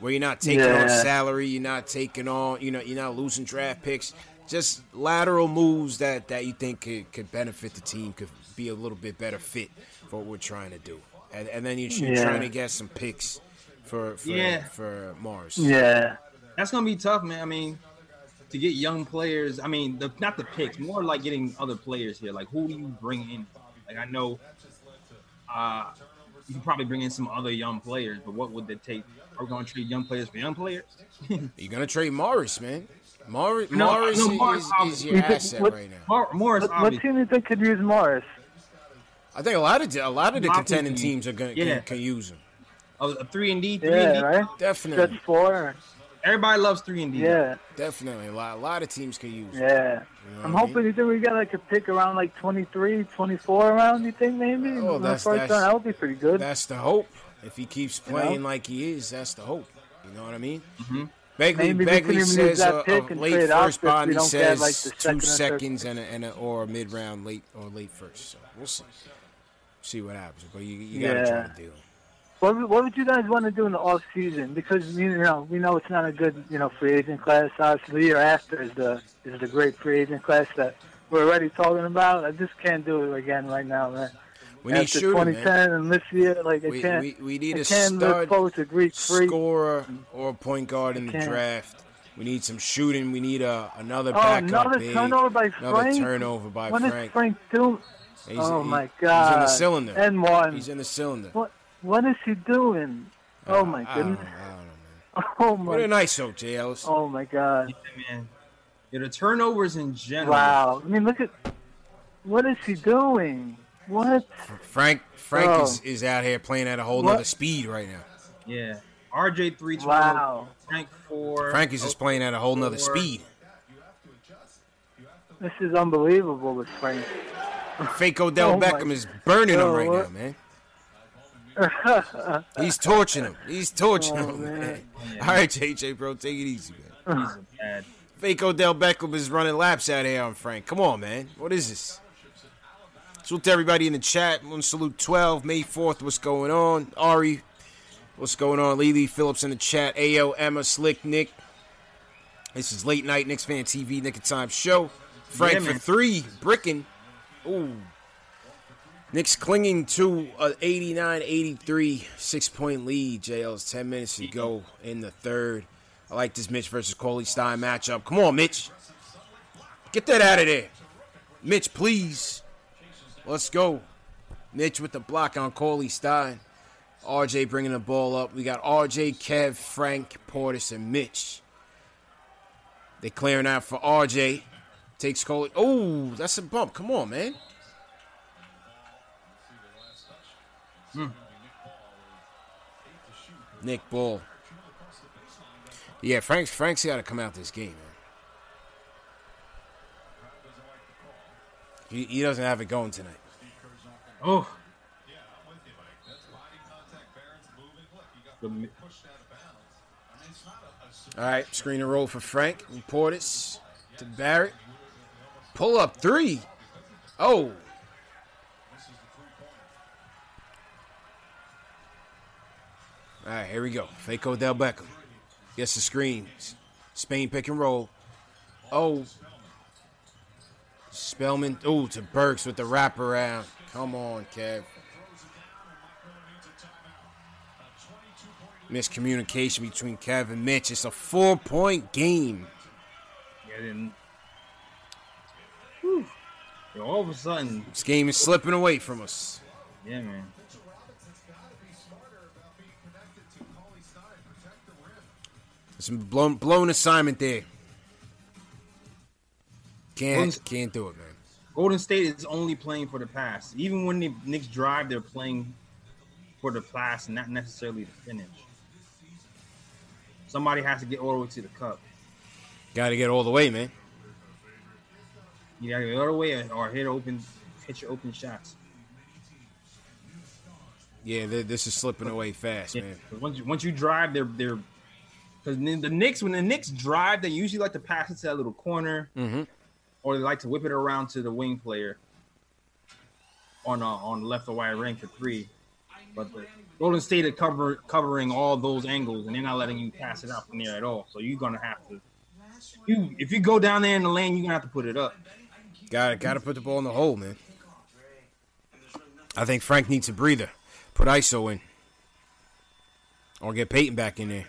where you're not taking on salary, you're not taking on, you know, you're not losing draft picks. Just lateral moves that, that you think could, could benefit the team, could be a little bit better fit for what we're trying to do. And, and then you're, you're Yeah. trying to get some picks for for, Yeah. for Mars. Yeah. That's gonna be tough, man. I mean, to get young players. I mean, the, not the picks, more like getting other players here. Like, who do you bring in? Like, I know, uh, you can probably bring in some other young players, but what would it take? Are we gonna trade young players for young players? You're gonna trade Morris, man. Morris, No, Morris, no, is, Morris, is, is your You think- asset what- right now. Mor- Morris, What, what team do you think could use Morris? I think a lot of a lot of the Lot contending teams. teams are gonna Yeah. can, can use him. a, a three and D, three Yeah, and D. right. Definitely, Stretch four. Everybody loves three and D. Yeah, definitely. A lot, a lot of teams can use him. yeah. You know I'm what I hoping you think we got like a pick around like 23, 24 around. You think maybe? Oh, In the that's- first that's- round, that would be pretty good. That's the hope. If he keeps You know? playing like he is, that's the hope. You know what I mean? Mm-hmm. Begley, Maybe we can Begley even use says that a, pick a and late trade out first if we bond. He don't get, says like, the second two or third. seconds and a, and a, or a mid round late or late first. So we'll see. See what happens. But you, you gotta try to do. What, would- what would you guys want to do in the off season? Because you know we know it's not a good you know free agent class. Obviously, the year after is the is the great free agent class that we're already talking about. I just can't do it again right now, man. We need After shooting, 2010 man. and this year, like I We, can't. we, we need I a stud forward to Greek freak. scorer or a point guard in the can't. draft. We need some shooting. We need a another Oh, backup another big. turnover by Another Frank. turnover by When is Frank. Frank doing? He's, oh he- my God! He's in the cylinder. And one. He's in the cylinder. What? What is he doing? Uh, oh my I don't know, goodness! I don't know, man. Oh What a my! nice hope, J. Ellis. Oh my God! man. Yeah, the turnovers in general. Wow! I mean, look at what is he doing? What? Frank Frank Oh. is, is out here playing at a whole What? nother speed right now. Yeah. RJ three twelve. Wow! Frank four. Frank is just playing at a whole nother speed. This is unbelievable with Frank. Fake Odell Oh, Beckham is burning him right what? now, man. He's torching him. He's torching Oh, him, man. man. All right, JJ, bro, take it easy, man. He's a bad. Fake Odell Beckham is running laps out here on Frank. Come on, man. What is this? Salute to everybody in the chat. Want to salute 12, May 4th. What's going on? Ari, what's going on? Lily Phillips in the chat. Ayo, Emma, Slick, Nick. This is Late Night Knicks Fan TV, Knick of Time Show. Frank Yeah, for three. Bricking. Ooh. Knicks clinging to an 89-83 six-point lead. JL's 10 minutes to go in the third. I like this Mitch versus Cauley-Stein matchup. Come on, Mitch. Get that out of there. Mitch, please. Let's go. Mitch with the block on Cauley-Stein. RJ bringing the ball up. We got RJ, Kev, Frank, Portis, and Mitch. They clearing out for RJ. Takes Cauley. Oh, that's a bump. Come on, man. Hmm. Nick Bull. Yeah, Frank's Frank's got to come out this game, man. He, he doesn't have it going tonight. Oh. All right, screen and roll for Frank. Portis to Barrett. Pull up three. Oh. All right, here we go. Fake Odell Beckham. Gets the screens. Spain pick and roll. Oh. Spellman. Oh, to Burks with the wraparound. Come on, Kev. Miscommunication between Kev and Mitch. It's a four point game. Yeah. Yo, all of a sudden, This game is slipping away from us. yeah, man. Some blown, blown assignment there. Can't Blown- can't do it, man. Golden State is only playing for the pass. Even when the Knicks drive, they're playing for the pass, not necessarily the finish. Somebody has to get all the way to the cup. Got to get all the way, man. You gotta all the way or hit open, hit your open shots. Yeah, this is slipping away fast, Yeah, man. once you, once you drive, they're they're because the Knicks when the Knicks drive, they usually like to pass it to that little corner, Mm-hmm. or they like to whip it around to the wing player on uh, on left or right ring for three. But the Golden State are cover, covering all those angles, and they're not letting you pass it out from there at all. So you're gonna have to. You if you go down there in the lane, you're gonna have to put it up. Got got to put the ball in the hole, man. I think Frank needs a breather. Put ISO in, or get Payton back in there.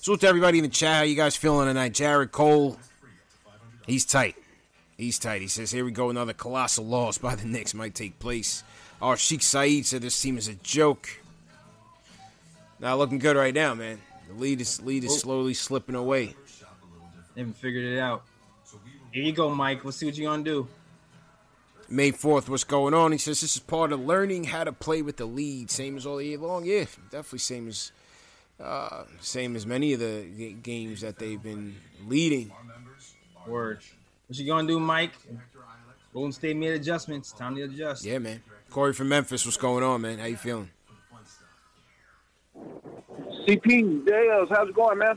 So to everybody in the chat, how you guys feeling tonight? Jared Cole, he's tight. He's tight. He says, "Here we go. Another colossal loss by the Knicks might take place." Our Sheikh Saeed said this team is a joke. Not looking good right now, man. The lead is lead is oh. slowly slipping away. They haven't figured it out. Here you go, Mike. Let's see what you're gonna do. May 4th, what's going on? He says this is part of learning how to play with the lead, same as all year long. Yeah, definitely same as uh, same as many of the g- games that they've been leading. Word. What you gonna do, Mike? Golden State made adjustments. Time to adjust. Yeah, man. Corey from Memphis, what's going on, man? How you feeling? CP, Dales, how's it going, man?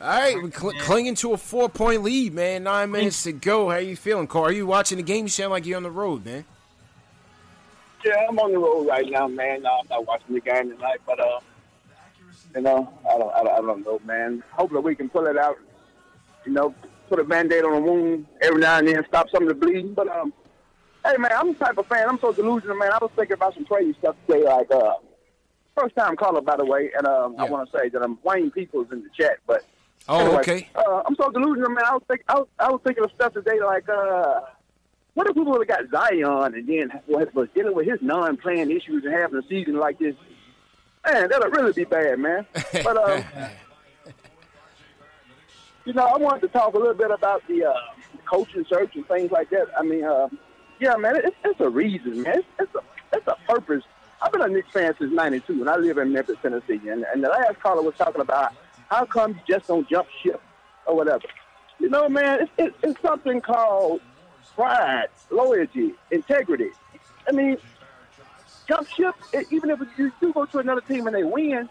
All right, we're cl- clinging to a four-point lead, man. Nine minutes to go. How you feeling, Carl? Are you watching the game? You sound like you're on the road, man. Yeah, I'm on the road right now, man. Uh, I'm not watching the game tonight, but uh, you know, I don't, I don't, I don't know, man. Hopefully, we can pull it out. You know, put a band-aid on a wound every now and then, stop some of the bleeding. But um, hey, man, I'm the type of fan. I'm so delusional, man. I was thinking about some crazy stuff today, like uh, first time caller, by the way, and um, I want to say that I'm Wayne Peoples in the chat, but Oh, Anyway, okay. Uh, I'm so delusional, man. I was think I was, I was thinking of stuff today, like uh, what if we would have got Zion and then was, dealing with his non-playing issues and having a season like this? Man, that'll really be bad, man. But uh, you know, I wanted to talk a little bit about the uh, coaching search and things like that. I mean, uh, yeah, man, it's, it's a reason, man. It's, it's a it's a purpose. I've been a Knicks fan since '92, and I live in Memphis, Tennessee. And, and the last caller was talking about how come you just don't jump ship or whatever. You know, man, it's, it's, it's something called pride, loyalty, integrity. I mean, jump ship. Even if you do go to another team and they win,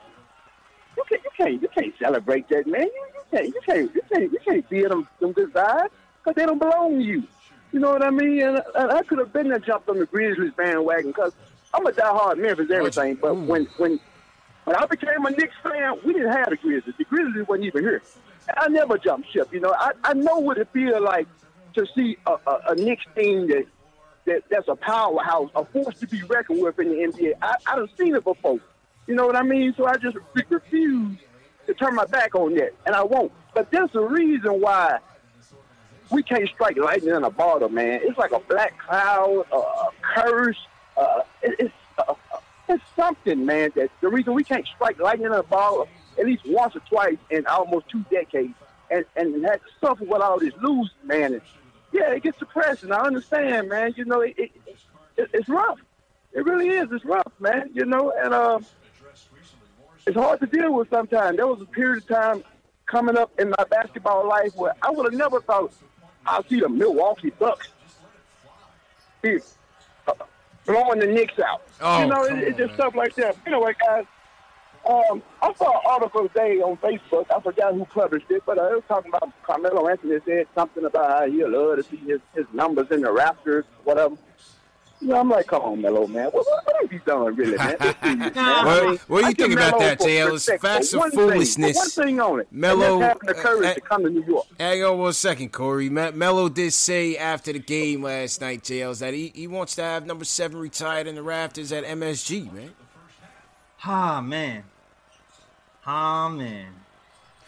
you can't, you can't, you can't celebrate that, man. You, you can't, you can't, you can't, you can't feel them, them good vibes because they don't belong to you. You know what I mean? And, and I could have been there jumped on the Grizzlies bandwagon because I'm a diehard Memphis everything. But when when when I became a Knicks fan, we didn't have the Grizzlies. The Grizzlies wasn't even here. I never jumped ship. You know, I, I know what it feels like to see a, a, a Knicks team that, that that's a powerhouse, a force to be reckoned with in the NBA. I, I done seen it before. You know what I mean? So I just re- refuse to turn my back on that, and I won't. But there's a reason why we can't strike lightning in a bottle, man. It's like a black cloud, a curse. Uh, it, it's it's something, man. That the reason we can't strike lightning in a bottle at least once or twice in almost two decades, and and had to suffer with all this losing, man. And, yeah, it gets depressing. I understand, man. You know, it, it, it it's rough. It really is. It's rough, man. You know, and uh, it's hard to deal with sometimes. There was a period of time coming up in my basketball life where I would have never thought I'd see the Milwaukee Bucks be, blowing the Knicks out. Oh, you know, it, it's just man. stuff like that. Anyway, guys, um, I saw an article today on Facebook. I forgot who published it, but uh, it was talking about Carmelo Anthony said something about how he'd love to see his, his numbers in the Raptors, whatever. You know, I'm like, come on, Melo, man. What, what, what have you done, really, man? Let's man. I What- mean, what do you I think about that, for JL? It's facts of one thing, for foolishness. One thing on it. Melo, and that's having the courage uh, uh, to come to New York. Hang on one second, Corey. Me- Melo did say after the game last night, JLs, that he, he wants to have number seven retired in the rafters at MSG, man. Ah man. Ah man.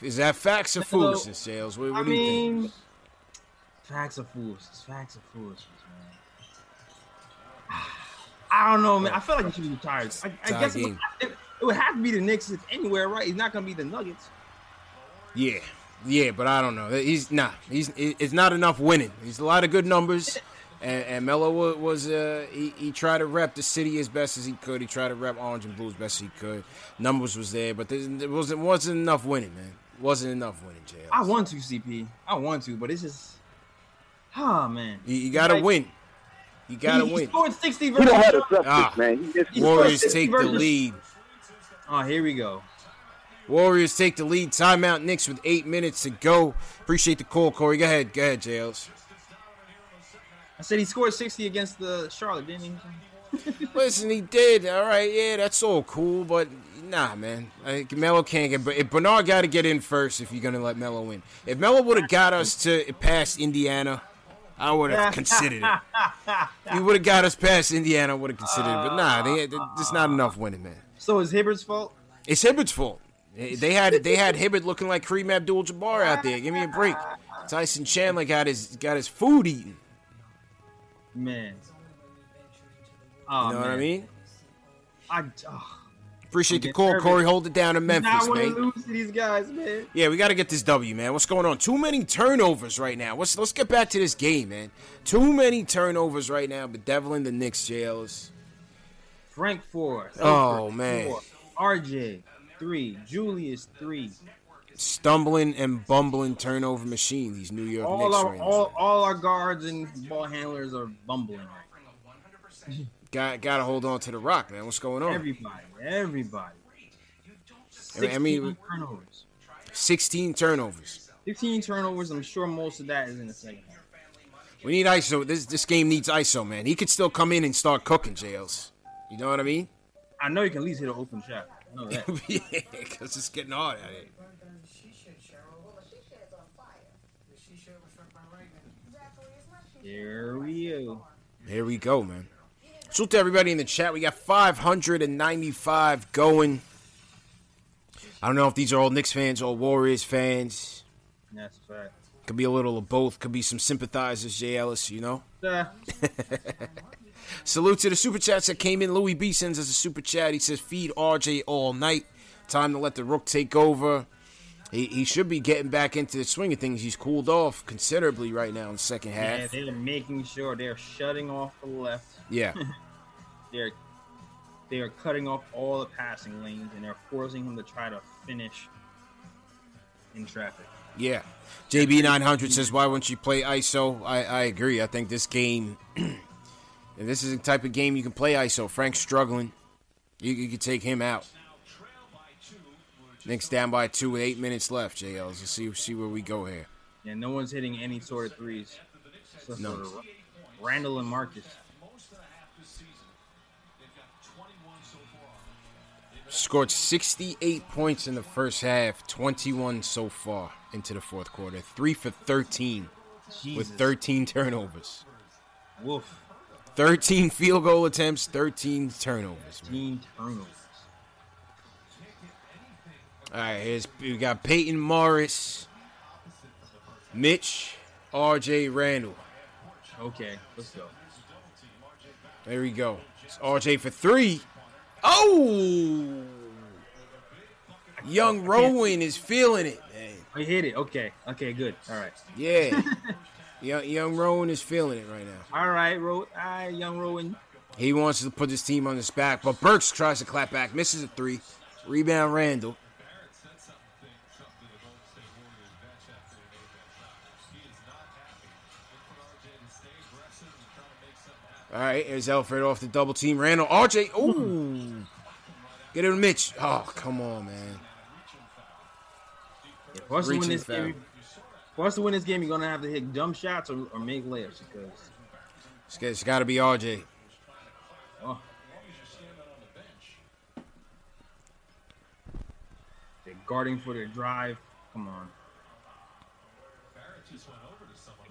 Is that facts or Melo- foolishness, JLs? What, what I do you think? facts of foolishness. Facts of foolishness, man. I don't know, man. I feel like he should be retired. I, I guess it would, it, it would have to be the Knicks if anywhere, right? He's not gonna be the Nuggets. Yeah, yeah, but I don't know. He's not. He's it's not enough winning. He's a lot of good numbers, and, and Melo wa- was uh he, he tried to rep the city as best as he could. He tried to rep Orange and Blue as best as he could. Numbers was there, but there, there wasn't wasn't enough winning, man. Wasn't enough winning, JL. I want to, CP. I want to, but it's just, ah man. You, you gotta Like, win. You gotta he, he win. scored sixty He versus. don't have the substance, Ah. man. He Warriors scored 60 take the lead. Oh, here we go. Warriors take the lead. Timeout. Knicks with eight minutes to go. Appreciate the call, Corey. Go ahead. Go ahead, JLs. I said he scored sixty against the Charlotte, didn't he? Listen, he did. All right, yeah, that's all cool, but nah, man. I think Melo can't get. But if Bernard got to get in first if you're gonna let Melo win. If Melo would have got us to past Indiana, I would have considered it. He would have got us past Indiana. I would have considered it. But nah, they, they, there's not enough winning, man. So it's Hibbert's fault. It's Hibbert's fault. They had they had Hibbert looking like Kareem Abdul-Jabbar out there. Give me a break. Tyson Chandler got his got his food eaten. Man. Oh, You know what I mean? I oh, Appreciate the call, getting Corey. Hold it down in Memphis, I want to man. lose to these guys, man. Yeah, we got to get this W, man. What's going on? Too many turnovers right now. Let's let's get back to this game, man. Too many turnovers right now, bedeviling the Knicks jails. Frank four. Oh, Elfrid, man. four. RJ three. Julius three. Stumbling and bumbling turnover machine. These New York All Knicks our all, all our guards and ball handlers are bumbling. Got got to hold on to the rock, man. What's going on? Everybody, everybody. I mean- I mean- 16 turnovers. 16 turnovers. 15 turnovers. I'm sure most of that is in the second half. We need ISO. This this game needs ISO, man. He could still come in and start cooking jails. You know what I mean? I know you can at least hit an open shot. Yeah, because it's getting hard out here. Here we go. Here we go, man. Salute to everybody in the chat. We got 595 going. I don't know if these are all Knicks fans or Warriors fans. That's fact. Could be a little of both. Could be some sympathizers, Jay Ellis, you know? Uh, Salute to the super chats that came in. Louis B sends us a super chat. He says, feed RJ all night. Time to let the Rook take over. He, he should be getting back into the swing of things. He's cooled off considerably right now in the second half. yeah, they're making sure they're shutting off the left. Yeah. They're they are cutting off all the passing lanes and they're forcing him to try to finish in traffic. Yeah. JB900 says, why wouldn't you play ISO? I, I agree. I think this game, and this is the type of game you can play ISO. Frank's struggling. You, you can take him out. Knicks down by two with eight minutes left, JL. Let's see, see where we go here. Yeah, no one's hitting any sort of threes. Except No. for Randle and Marcus. Scored 68 points in the first half, 21 so far into the fourth quarter. Three for 13 with 13 turnovers. Wolf. 13 field goal attempts, 13 turnovers. man. 13 turnovers. All right, here's we got Payton Morris, Mitch, R.J. Randle. Okay, let's go. There we go. It's R.J. for three. Oh, young Rowan is feeling it, man. I hit it. Okay. Okay, good. All right. Yeah, young, young Rowan is feeling it right now. All right, Ro- all right, young Rowan. He wants to put his team on his back, but Burks tries to clap back, misses a three. Rebound Randle. All right, here's Elfrid off the double team. Randle, RJ. Ooh. Get it to Mitch. Oh, come on, man. Yeah, for us to win this foul. game, for us to win this game, you're gonna have to hit dumb shots or, or make layups because It's, it's got to be RJ. oh. they're guarding for their drive. Come on.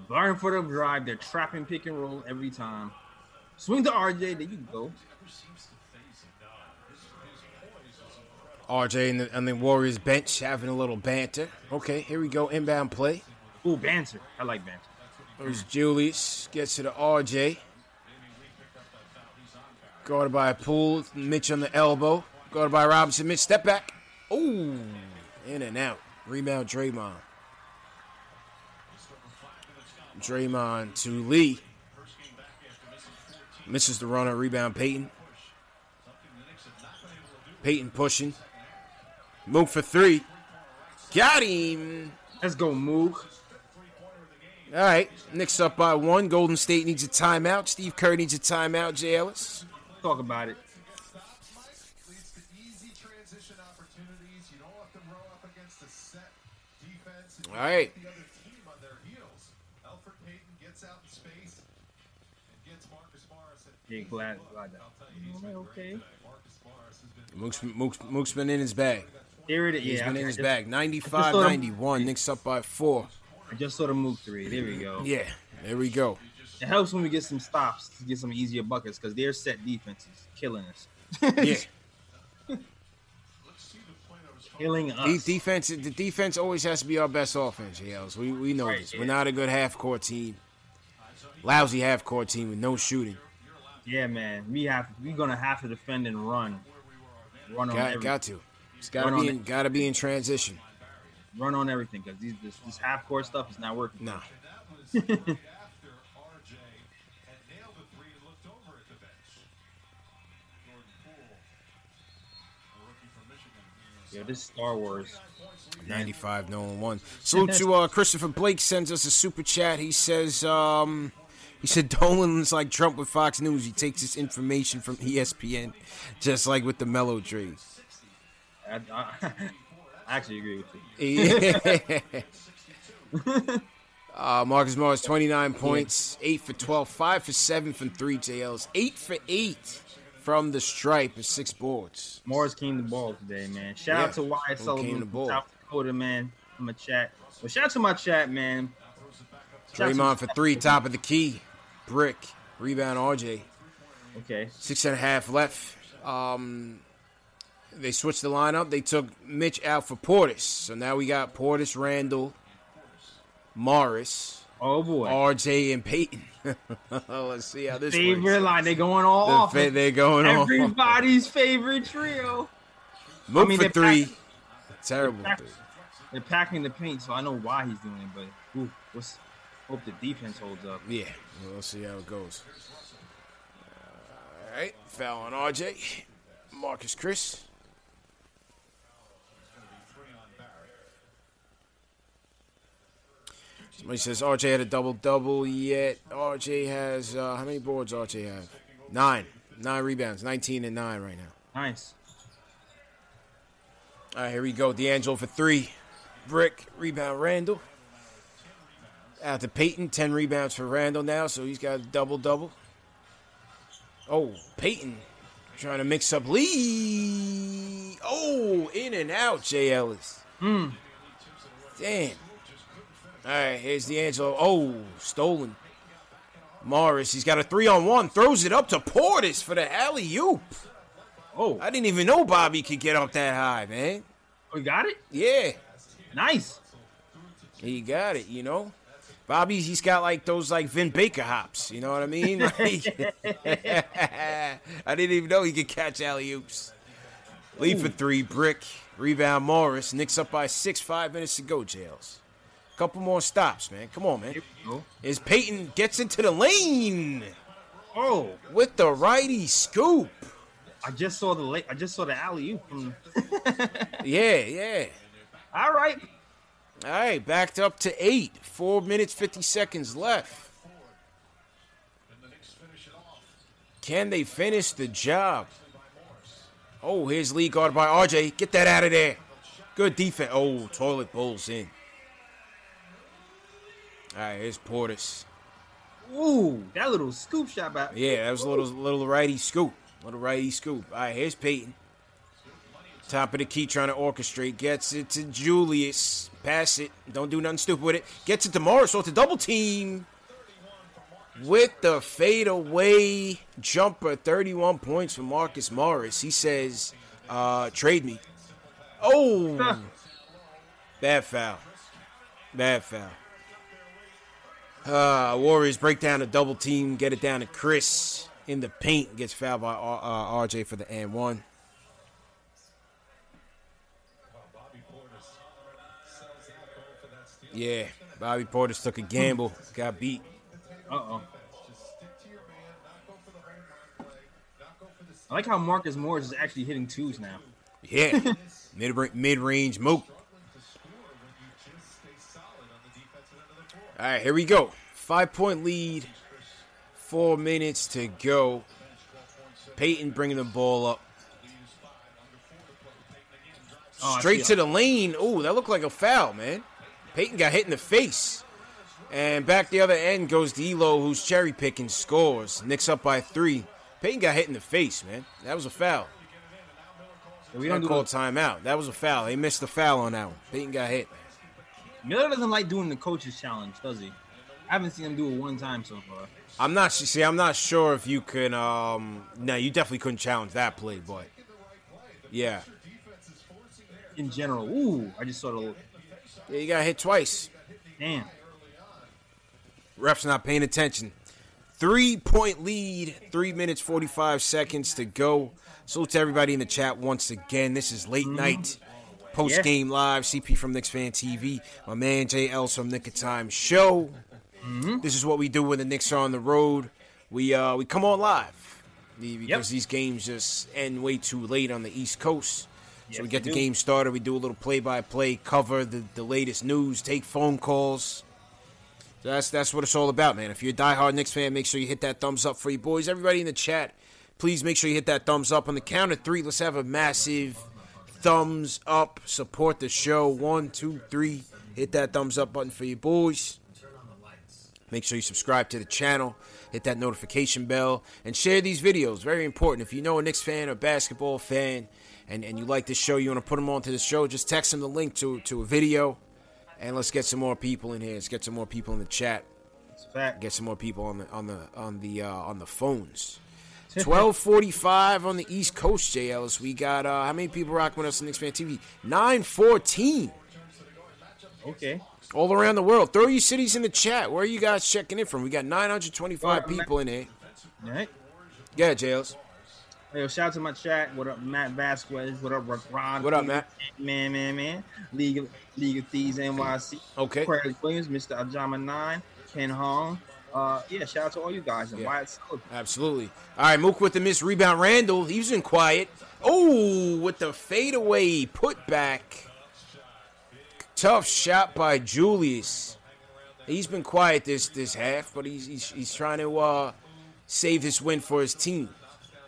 Guarding for the drive. They're trapping pick and roll every time. Swing to RJ. There you go. RJ and the, and the Warriors bench having a little banter. Okay, here we go. Inbound play. Ooh, banter. I like banter. There's Julius. Gets to the RJ. Guarded by a pool. Mitch on the elbow. Guarded by Robinson. Mitch, step back. Ooh. In and out. Rebound Draymond. Draymond to Lee. Misses the runner. Rebound Payton. Payton pushing. Move for three. Got him. Let's go, Mook. All right. Knicks up by one. Golden State needs a timeout. Steve Kerr needs a timeout. Jay Ellis. Talk about it. leads to easy transition opportunities. You don't let them roll up against a set defense. And All right. The other team on their heels. Elfrid Payton gets out in space and gets Marcus Morris. And Yeah, glad, glad that. Okay. Marcus Morris has been Mook's, Mook's, Mook's been in his bag. There it is. He's Yeah, been I- in his just- bag. 95 91. Knicks up by four. I just saw the Mook three. There we go. Yeah. There we go. It helps when we get some stops to get some easier buckets because their set defense is killing us. Yeah. killing De- us. defense, the defense always has to be our best offense, Yales. We, we know Right, this. yeah. We're not a good half court team. Lousy half court team with no shooting. Yeah, man. We have we're gonna have to defend and run. Run on Got, everything. got to. It's got to Run be in, got to be in transition. Run on everything because these this, this half court stuff is not working. Nah. after RJ had nailed the three and looked over at the bench. Jordan Poole, a rookie from Michigan. Yo, this Star Wars. 95 no one one. Salute to uh, Christopher Blake sends us a super chat. He says um he said Dolan's like Trump with Fox News. He takes his information from ESPN, just like with the Mellow Tree. I, I, I actually agree with you. uh, Marcus Morris, 29 points, 8 for 12, 5 for 7 from 3 JLs, 8 for 8 from the stripe and 6 boards. Morris came the ball today, man. Shout Yeah, out to Wyatt Sullivan. South Dakota, man. I'm a chat. Well, shout out to my chat, man. Shout Draymond for 3, top of the key. Brick, rebound RJ. Okay. Six and a half left. Um, they switched the lineup. They took Mitch out for Portis. So now we got Portis, Randle, Morris, Oh boy. RJ, and Payton. Let's see how this is. favorite works. line. They're going all The off. fa- they're going. Everybody's favorite trio. Mook I mean, for three. pack- Terrible. they pack- three. They're packing the paint, so I know why he's doing it. But ooh, what's hope the defense holds up. Yeah, we'll see how it goes. All right, foul on RJ. Marquese Chriss. Somebody says RJ had a double double yet. RJ has uh, how many boards? RJ have nine, nine rebounds, nineteen and nine right now. Nice. All right, here we go. D'Angelo for three. Brick, rebound, Randle. Out to Payton, 10 rebounds for Randle now, so he's got a double double. Oh, Payton trying to mix up Lee. Oh, in and out, Jay Ellis. Hmm. Damn. All right, here's D'Angelo. Oh, stolen. Morris, he's got a three on one, throws it up to Portis for the alley oop. Oh, I didn't even know Bobby could get up that high, man. we got it. Yeah, Nice. he got it, you know. Bobby's he's got like those like Vin Baker hops, you know what I mean? Like, I didn't even know he could catch alley oops. Lead for three, brick, rebound Morris. Knicks up by six, five minutes to go, Jails. Couple more stops, man. Come on, man. As Payton gets into the lane Oh, with the righty scoop. I just saw the late. I just saw the alley oop from. Yeah, yeah. All right. All right, backed up to eight. Four minutes, 50 seconds left. And the Knicks finish it off. Can they finish the job? Oh, here's lead guard by RJ. Get that out of there. Good defense. Oh, toilet bowls in. All right, here's Portis. Ooh, that little scoop shot back. Yeah, that was a little little righty scoop. Little righty scoop. All right, here's Payton. Top of the key trying to orchestrate. Gets it to Julius. Pass it. Don't do nothing stupid with it. Gets it to Morris. So it's a double team. With the fadeaway jumper, 31 points for Marcus Morris. He says, uh, trade me. Oh! Bad foul. Bad foul. Uh, Warriors break down a double team, get it down to Chriss in the paint, gets fouled by R- uh, RJ for the and one. Yeah, Bobby Portis took a gamble, got beat. Uh oh. I like how Marcus Morris is actually hitting twos now. Yeah, mid mid range moot. All right, here we go. Five point lead, four minutes to go. Payton bringing the ball up. Oh, Straight see. to the lane. Oh, that looked like a foul, man. Payton got hit in the face. And back the other end goes D'Lo, who's cherry picking, scores. Knicks up by three. Payton got hit in the face, man. That was a foul. We We don't don't do call timeout. That was a foul. They missed the foul on that one. Payton got hit. Miller doesn't like doing the coaches challenge, does he? I haven't seen him do it one time so far. I'm not see. I'm not sure if you can. Um, no, you definitely couldn't challenge that play, but yeah, In general, ooh, I just saw the yeah, you got hit twice. damn. Ref's not paying attention. Three point lead, three minutes, 45 seconds to go. Salute to everybody in the chat once again. This is late night post game live. CP from Knicks Fan TV. My man Ells from Knick of Time Show. This is what we do when the Knicks are on the road. We uh we come on live because these games just end way too late on the East Coast. So we get the do. game started. We do a little play by play, cover the, the latest news, take phone calls. So that's that's what it's all about, man. If you're a diehard Knicks fan, make sure you hit that thumbs up for you boys. Everybody in the chat, please make sure you hit that thumbs up. On the count of three, let's have a massive thumbs up. Support the show. One, two, three. Hit that thumbs up button for you boys. Make sure you subscribe to the channel, hit that notification bell, and share these videos. Very important. If you know a Knicks fan or basketball fan, and, and you like this show, you want to put them onto the show, just text them the link to, to a video, and let's get some more people in here. Let's get some more people in the chat. Fact. Get some more people on the on the on the uh, on the phones. Twelve forty five on the East Coast, J Ellis. We got uh, how many people rocking with us on Knicks Fan TV? Nine fourteen Okay. all around the world. Throw your cities in the chat. Where are you guys checking in from? We got 925 Alright, people in here. All right. Yeah. Hey, yo, shout out to my chat. What up, Matt Vasquez? What up, Ron? What up, Matt? Man, man, man. League of League of Thieves NYC. Okay. Craig Williams, Mr. Ajama Nine, Ken Hong. Uh, yeah, shout out to all you guys and Yeah. Wyatt Sullivan. Absolutely. All right, Mook with the miss rebound. Randle, he was in quiet. Oh, with the fadeaway put back. Tough shot by Julius. He's been quiet this this half, but he's he's, he's trying to uh, save this win for his team.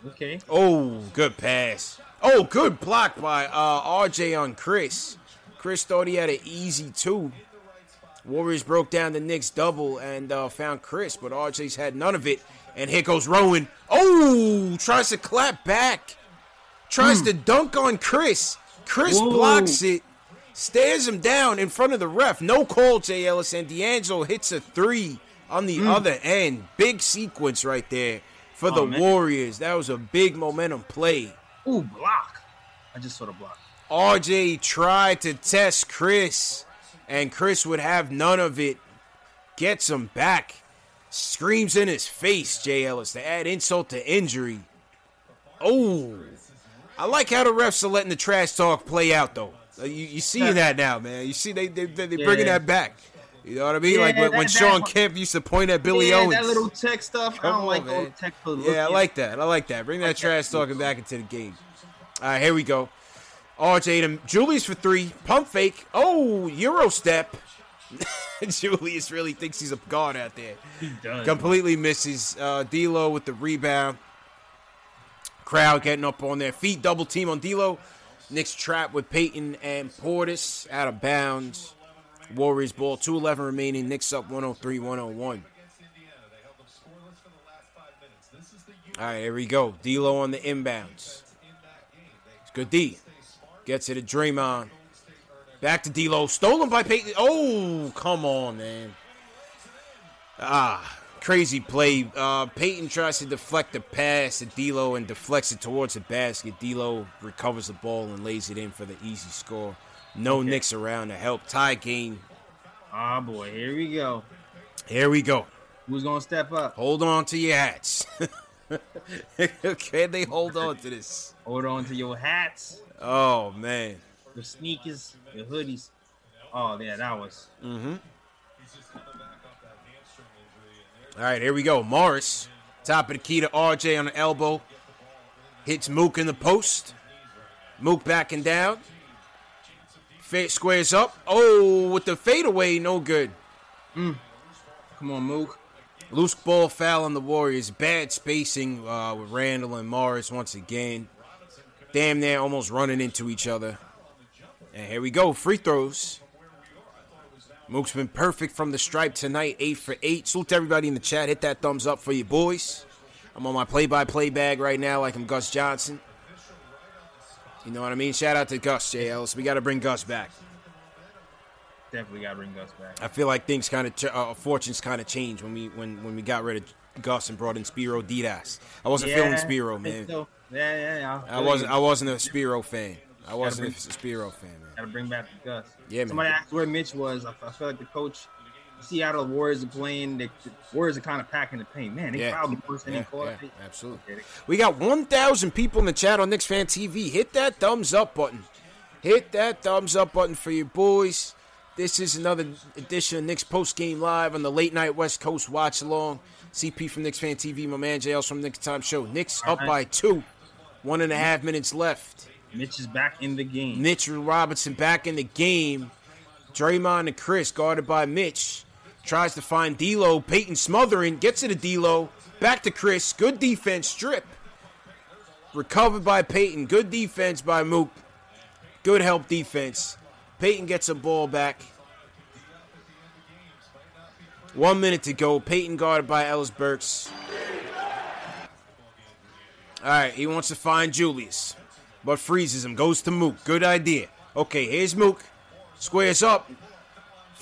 Okay. Oh, good pass. Oh, good block by uh, RJ on Chriss. Chriss thought he had an easy two. Warriors broke down the Knicks double and uh, found Chriss, but RJ's had none of it. And here goes Rowan. Oh, tries to clap back. Tries to dunk on Chriss. Chriss Whoa. blocks it. Stares him down in front of the ref. No call, Jay Ellis. And D'Angelo hits a three on the other end. Big sequence right there for the Oh, man. Warriors. That was a big momentum play. Ooh, block. I just saw the block. RJ tried to test Chriss, and Chriss would have none of it. Gets him back. Screams in his face, Jay Ellis, to add insult to injury. Oh. I like how the refs are letting the trash talk play out, though. Uh, You, you see that now, man. You see they, they, they, they're bringing Yeah. that back. You know what I mean? like Yeah, when, when that- Shawn that- Kemp used to point at Billy yeah, Owens. that little tech stuff. I Come don't on, like all man. tech for Yeah, I like that. I like that. Bring that trash talking back into the game. All right, here we go. RJ to Julius for three. Pump fake. Oh, Euro step. Julius really thinks he's a guard out there. He does. Completely misses. Uh, D'Lo with the rebound. Crowd getting up on their feet. Double team on D'Lo. Knicks trap with Payton and Portis out of bounds. Warriors ball. 2:11 remaining. Knicks up 103-101. All right, here we go. D'Lo on the inbounds. It's good D. Gets it to Draymond. Back to D'Lo. Stolen by Payton. Oh, come on, man. Ah, crazy play. Uh, Payton tries to deflect the pass to D'Lo and deflects it towards the basket. D'Lo recovers the ball and lays it in for the easy score. No Knicks around to help. Tie game. Oh boy, here we go. Here we go. Who's gonna step up? Hold on to your hats. Can they hold on to this? Hold on to your hats, Oh man. your sneakers, your hoodies. Oh yeah, that was. Mm-hmm. All right, here we go. Morris, top of the key to RJ on the elbow. Hits Mook in the post. Mook backing down. Fa- squares up. Oh, with the fadeaway, no good. Come on, Mook. Loose ball foul on the Warriors. Bad spacing uh, with Randle and Morris once again. Damn they're almost running into each other. And here we go. Free throws. Mook's been perfect from the stripe tonight. Eight for eight. Salute to everybody in the chat. Hit that thumbs up for you boys. I'm on my play-by-play bag right now, like I'm Gus Johnson. You know what I mean? Shout out to Gus, JLs. We got to bring Gus back. Definitely gotta bring Gus back. I feel like things kind of, ch- uh, fortunes kind of changed when we when when we got rid of Gus and brought in Spero Dedes. I wasn't feeling Spero, man. so. Yeah, yeah, yeah. I wasn't. I wasn't a Spero fan. I wasn't a Spero fan, man. Gotta bring back Gus. Yeah, man. Somebody asked where Mitch was. I, I feel like the coach. Seattle Warriors are playing. The, the Warriors are kind of packing the paint. Man, they Yeah. probably worse than Yeah, they caught. yeah, absolutely. We got 1,000 people in the chat on Knicks Fan TV. Hit that thumbs up button. Hit that thumbs up button for your boys. This is another edition of Knicks Post Game Live on the late night West Coast watch along. CP from Knicks Fan TV, my man JL's from Knicks Time Show. Knicks up by two. One and a half minutes left. Mitch is back in the game. Mitchell Robinson back in the game. Draymond and Chriss guarded by Mitch. Tries to find D'Lo. Payton smothering. Gets it to D'Lo. Back to Chriss. Good defense. Strip. Recovered by Payton. Good defense by Mook. Good help defense. Payton gets a ball back. One minute to go. Payton guarded by Alec Burks. All right, he wants to find Julius, but freezes him. Goes to Mook. Good idea. Okay, here's Mook. Squares up.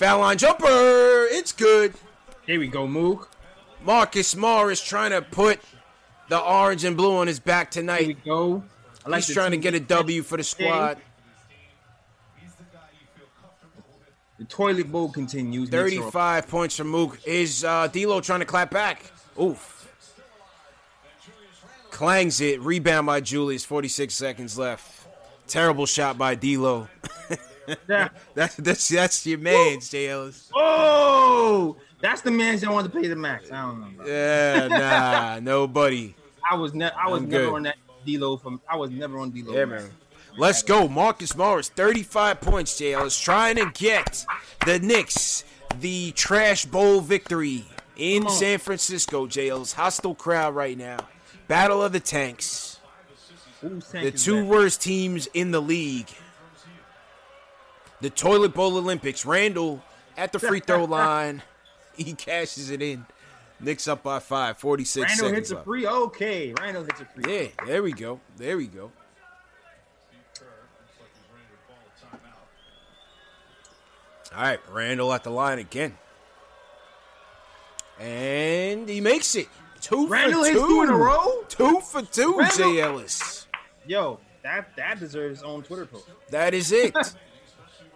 Foul line jumper. It's good. Here we go, Mook. Marcus Morris trying to put the orange and blue on his back tonight. Here we go. I He's trying to get a W for the squad. The toilet bowl continues. 35 points from Mook. Is uh, D'Lo trying to clap back? Oof. Clangs it. Rebound by Julius. 46 seconds left. Terrible shot by D'Lo. Yeah. That's that's that's your man, Jay Ellis. Oh, that's the man that wanted to pay the max. I don't know. Yeah, nah, nobody. I was never. I was I'm never good. on that D-Lo from. I was never on D-Lo. Yeah, man. Let's go. Marcus Morris, 35 points, Jay Ellis, trying to get the Knicks the trash bowl victory in San Francisco, Jay Ellis. Hostile crowd right now. Battle of the Tanks. Who's The two back? worst teams in the league. The Toilet Bowl Olympics. Randle at the free throw line. He cashes it in. Knicks up by five. 46 Randle seconds hits a free. Okay, Randle hits a free. Yeah, there we go. There we go. All right, Randle at the line again. And he makes it. Two Randle for two. two in a row? Two for two, Randle- Jay Ellis. Yo, that that deserves his own Twitter post. That is it.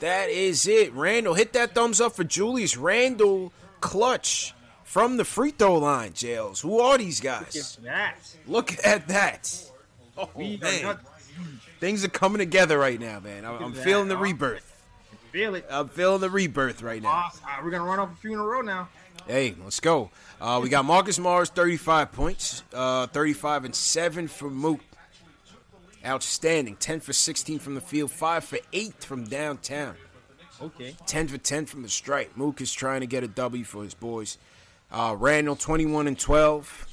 that is it. Randle, hit that thumbs up for Julius Randle clutch from the free throw line, Jails. Who are these guys? If that Look at that. Oh, man. Things are coming together right now, man. I'm, I'm feeling the Oh. rebirth. feel it. I'm feeling the rebirth right now. We're gonna run off a few in a row now. Hey, let's go. Uh, we got Marcus Morris, 35 points, uh, 35 and 7 for Mook. Outstanding. 10 for 16 from the field, 5 for 8 from downtown. Okay. 10 for 10 from the stripe. Mook is trying to get a W for his boys. Uh, Randle, 21 and 12.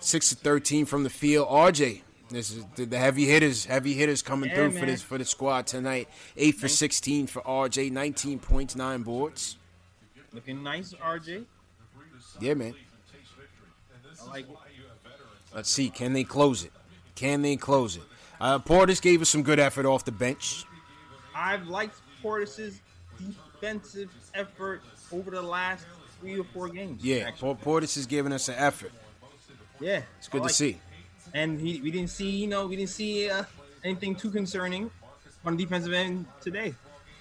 Six to thirteen from the field. RJ, this is the, heavy hitters. Heavy hitters coming Yeah, through for this for the squad tonight. Eight for sixteen for RJ. Nineteen points, nine boards. Looking nice, RJ. Yeah, man. I like it. Let's see. Can they close it? Can they close it? Uh, Portis gave us some good effort off the bench. I've liked Portis's defensive effort over the last three or four games. Yeah, actually. Portis is giving us an effort. yeah, It's good like to see. it. And he, we didn't see, you know, we didn't see uh, anything too concerning on the defensive end today.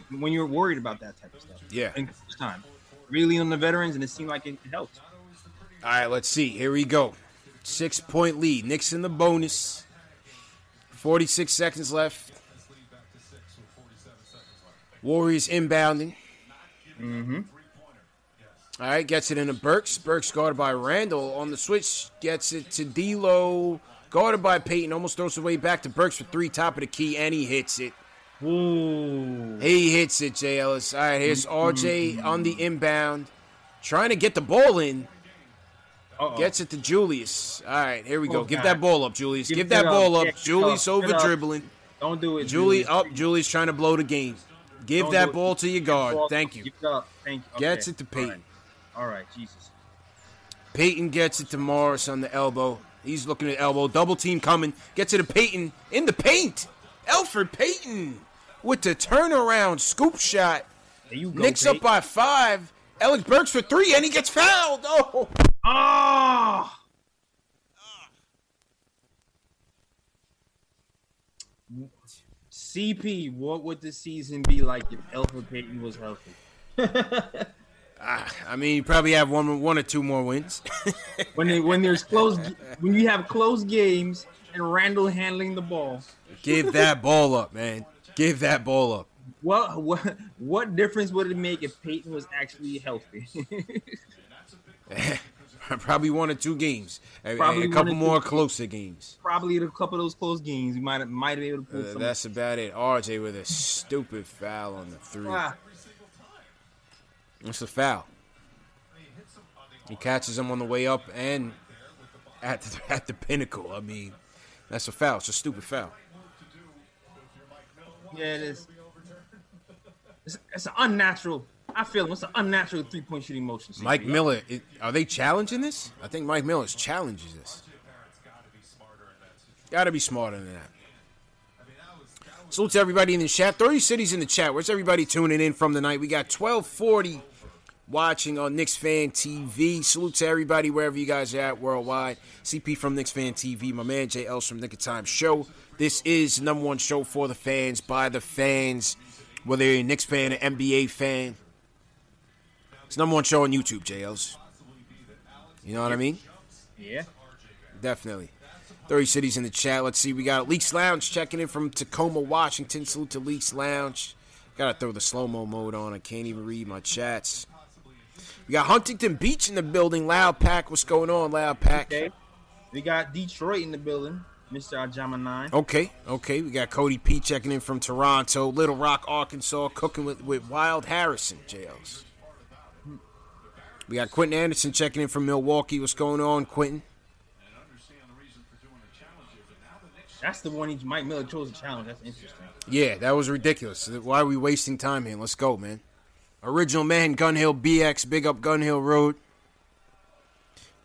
When you're worried about that type of stuff. Yeah. In this time, really on the veterans, and it seemed like it helped. All right, let's see. Here we go. Six point lead. Knicks in the bonus. 46 seconds left. Warriors inbounding. Mm-hmm. All right, gets it into Burks. Burks guarded by Randle on the switch. Gets it to D'Lo. Guarded by Payton. Almost throws it way back to Burks for three. Top of the key, and he hits it. Ooh. He hits it, J. Ellis. All right, here's RJ on the inbound. Trying to get the ball in. Uh-oh. Gets it to Julius. All right, here we go. Oh, Give God. that ball up, Julius. Give Give, that ball up. give Julius up. Over up. dribbling. Don't do it, Julie Julius. up. Julie's trying to blow the game. Give Don't that do it. ball to your guard. Ball- Thank you. Give it up. Thank you. Gets Okay. it to All Payton. right. All right, Jesus. Payton gets it to Morris on the elbow. He's looking at elbow. Double team coming. Gets it to Payton in the paint. Elfrid Payton with the turnaround scoop shot. There you go. Knicks up by five. Alec Burks for three, and he gets fouled. Oh. Ah! CP, what would the season be like if Elfrid Payton was healthy? Ah, I mean, you probably have one, one or two more wins. When they, when there's close, when you have close games and Randle handling the ball, Give that ball up, man. Give that ball up. What what what difference would it make if Payton was actually healthy? Probably one or two games. Probably a couple or two more closer games. Probably a couple of those close games, you might might have been able to pull Uh, that's about it. RJ with a stupid foul on the three. Ah, It's a foul. He catches him on the way up and at the, at the pinnacle. I mean, that's a foul. It's a stupid foul. yeah, it is. It's, it's an unnatural. I feel it's an unnatural three point shooting motion. CP. Mike Miller, it, are they challenging this? I think Mike Miller challenges this. Got to be smarter than that. Salute to everybody in the chat. 30 cities in the chat. Where's everybody tuning in from tonight? We got 1240 watching on Knicks Fan TV. Salute to everybody wherever you guys are at worldwide. CP from Knicks Fan TV. My man Els from Knick of Time Show. This is number one show for the fans, by the fans, whether you're a Knicks fan or NBA fan. It's number one show on YouTube, JLs. You know what I mean? Yeah. Definitely. 30 cities in the chat. Let's see. We got Leaks Lounge checking in from Tacoma, Washington. Salute to Leaks Lounge. Gotta throw the slow mo mode on. I can't even read my chats. We got Huntington Beach in the building. Loud Pack. What's going on, Loud Pack? Okay. We got Detroit in the building, Mr. Ajama Nine. Okay, okay. We got Cody P checking in from Toronto, Little Rock, Arkansas, cooking with, with Wild Harrison, JLs. We got Quentin Anderson checking in from Milwaukee. What's going on, Quentin? That's the one he Mike Miller chose to challenge. That's interesting. Yeah, that was ridiculous. Why are we wasting time here? Let's go, man. Original man, Gun Hill BX, big up Gun Hill Road.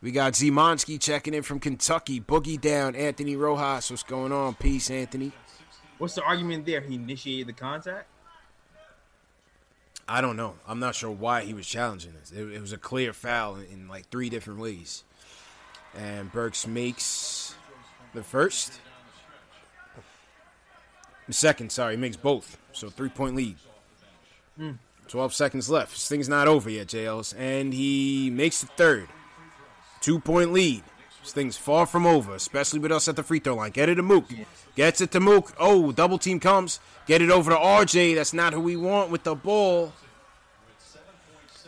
We got Zemonski checking in from Kentucky. Boogie down, Anthony Rojas. What's going on? Peace, Anthony. What's the argument there? He initiated the contact. I don't know. I'm not sure why he was challenging this. It, it was a clear foul in, in like three different ways. And Burks makes the first. The second, sorry, he makes both. So three point lead. Hmm. 12 seconds left. This thing's not over yet, JLs. And he makes the third. Two point lead. This thing's far from over, especially with us at the free throw line. Get it to Mook. Gets it to Mook. Oh, double team comes. Get it over to RJ. That's not who we want with the ball.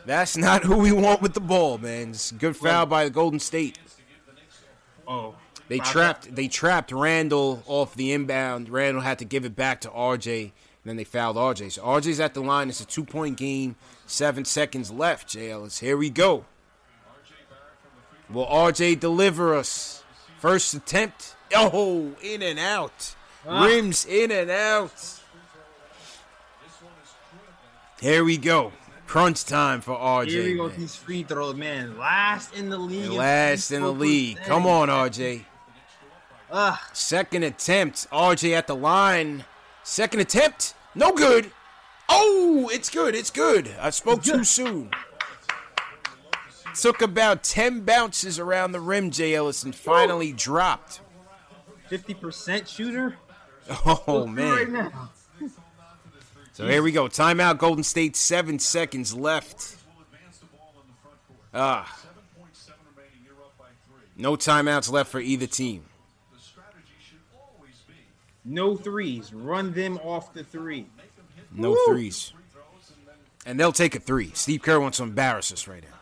That's not who we want with the ball, man. It's good foul by the Golden State. Oh, They trapped they trapped Randle off the inbound. Randle had to give it back to RJ, and then they fouled RJ. So RJ's at the line. It's a two point game. Seven seconds left, JL. Here we go. Will RJ deliver us? First attempt. Oh, in and out. Ah. Rims in and out. Here we go. Crunch time for RJ. Here we go these free throws, man. Last in the league. Last in the league. Come on, RJ. Ah, Second attempt. RJ at the line. Second attempt. No good. Oh, it's good. It's good. I spoke too soon. Took about 10 bounces around the rim, Jay Ellis, and finally dropped. 50% shooter. Oh, Right man. now. So here we go. Timeout, Golden State. Seven seconds left. Ah. No timeouts left for either team. No threes. Run them off the three. No threes. And they'll take a three. Steve Kerr wants to embarrass us right now.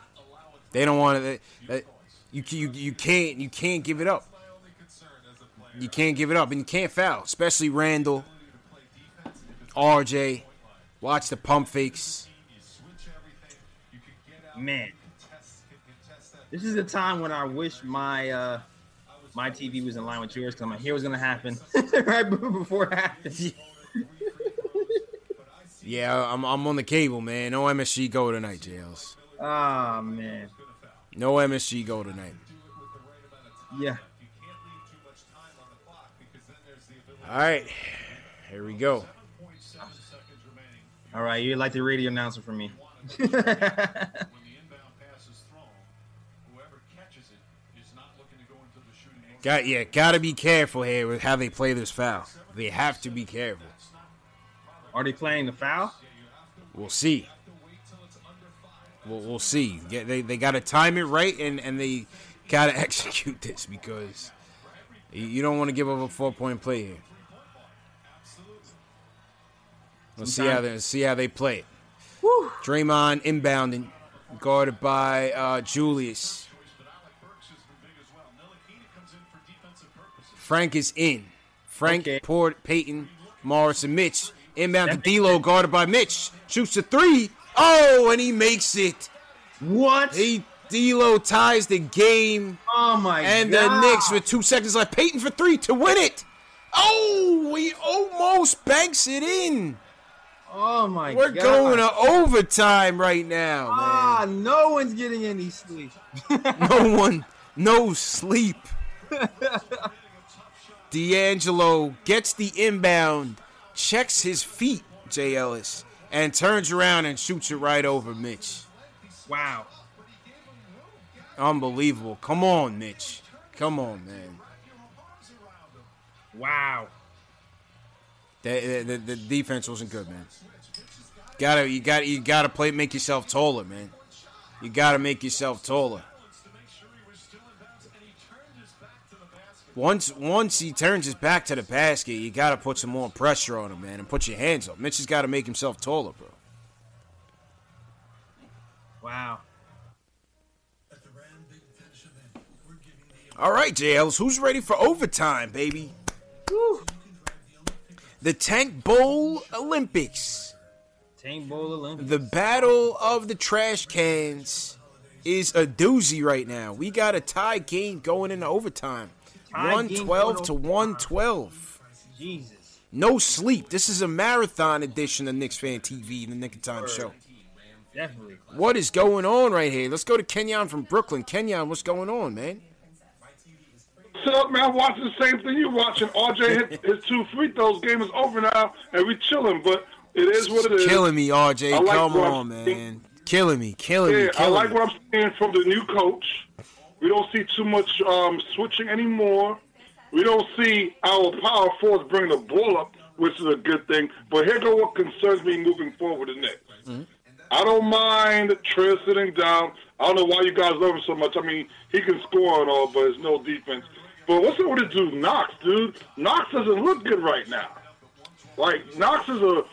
They don't want to. They, you, you you can't you can't give it up. You can't give it up, and you can't foul, especially Randle, RJ. Watch the pump fakes. Man. This is the time when I wish my uh my TV was in line with yours because I'm like, here was gonna happen right before it happened. Yeah, I'm I'm on the cable, man. No MSG go tonight, JLs. Ah man. No MSG go tonight. Yeah. All right, here we go. All right, you're like the radio announcer for me. The inbound pass is thrown, whoever catches it is not looking to go into the. Got yeah, gotta be careful here with how they play this foul. They have to be careful. Are they playing the foul? We'll see. We'll, we'll see. Yeah, they they got to time it right, and and they got to execute this because you- don't want to give up a four point play here. Let's see how they see how they play it. Draymond inbounding, guarded by uh, Julius. Frank is in. Frank, Okay. Port, Payton, Morris, and Mitch. Inbound to D'Lo, guarded by Mitch. Shoots a three. Oh, and he makes it. What? He D'Lo ties the game, oh my and god. And the Knicks with two seconds left. Payton for three to win it. Oh, he almost banks it in. Oh my God. We're going to overtime right now, Ah, no one's getting any sleep. No one, no sleep. D'Angelo gets the inbound, checks his feet, Jay Ellis, and turns around and shoots it right over Mitch. Wow. Unbelievable. Come on, Mitch. Come on, man. Wow. The, the, the defense wasn't good, man. Gotta you got you gotta play make yourself taller, man. You gotta make yourself taller. Once once he turns his back to the basket, you gotta put some more pressure on him, man, and put your hands up. Mitch has got to make himself taller, bro. Wow. All right, JLs, who's ready for overtime, baby? The Tank Bowl Olympics. Tank Bowl Olympics. The battle of the trash cans is a doozy right now. We got a tie game going into overtime. Tie game 112 to 112. Jesus. No sleep. This is a marathon edition of Knicks Fan TV, the Nick and Time Show. Definitely. What is going on right here? Let's go to Kenyon from Brooklyn. Kenyon, what's going on, man? What's up, man? I'm watching the same thing you're watching. RJ hit his two free throws. Game is over now, and we chilling. But it is what it is. Killing me, RJ. I like Come what on, man. Killing me, killing me, Yeah, I like me. what I'm seeing from the new coach. We don't see too much um, switching anymore. We don't see our power force bringing the ball up, which is a good thing. But here go what concerns me moving forward the next. Mm-hmm. I don't mind Trey sitting down. I don't know why you guys love him so much. I mean, he can score and all, but there's no defense. But what's up with this dude, Knox, dude? Knox doesn't look good right now. Like, Knox is a,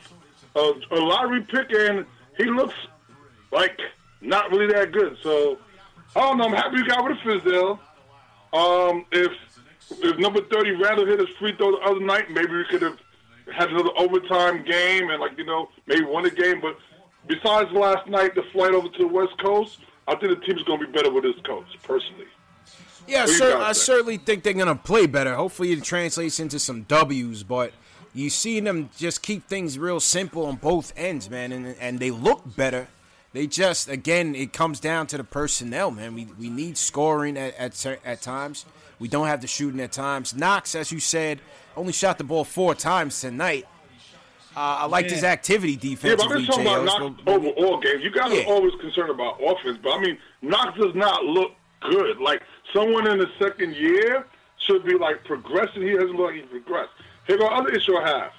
a, a lottery pick, and he looks like not really that good. So I don't know. I'm happy you got rid of Fizdale. Um, if if number thirty Randle hit his free throw the other night, maybe we could have had another overtime game and like you know maybe won the game. But besides last night, the flight over to the West Coast, I think the team's going to be better with this coach personally. Yeah, What do you cer- guys I think? certainly think they're gonna play better. Hopefully, it translates into some W's. But you see them just keep things real simple on both ends, man, and and they look better. They just again, it comes down to the personnel, man. We we need scoring at at, at times. We don't have the shooting at times. Knox, as you said, only shot the ball four times tonight. Uh, I like his activity defensively. Yeah, but I'm talking about Knox but- overall games. You guys Yeah. are always concerned about offense, but I mean, Knox does not look good. Like someone in the second year should be like progressing. He doesn't look like he's progressed. Here go other issue I have.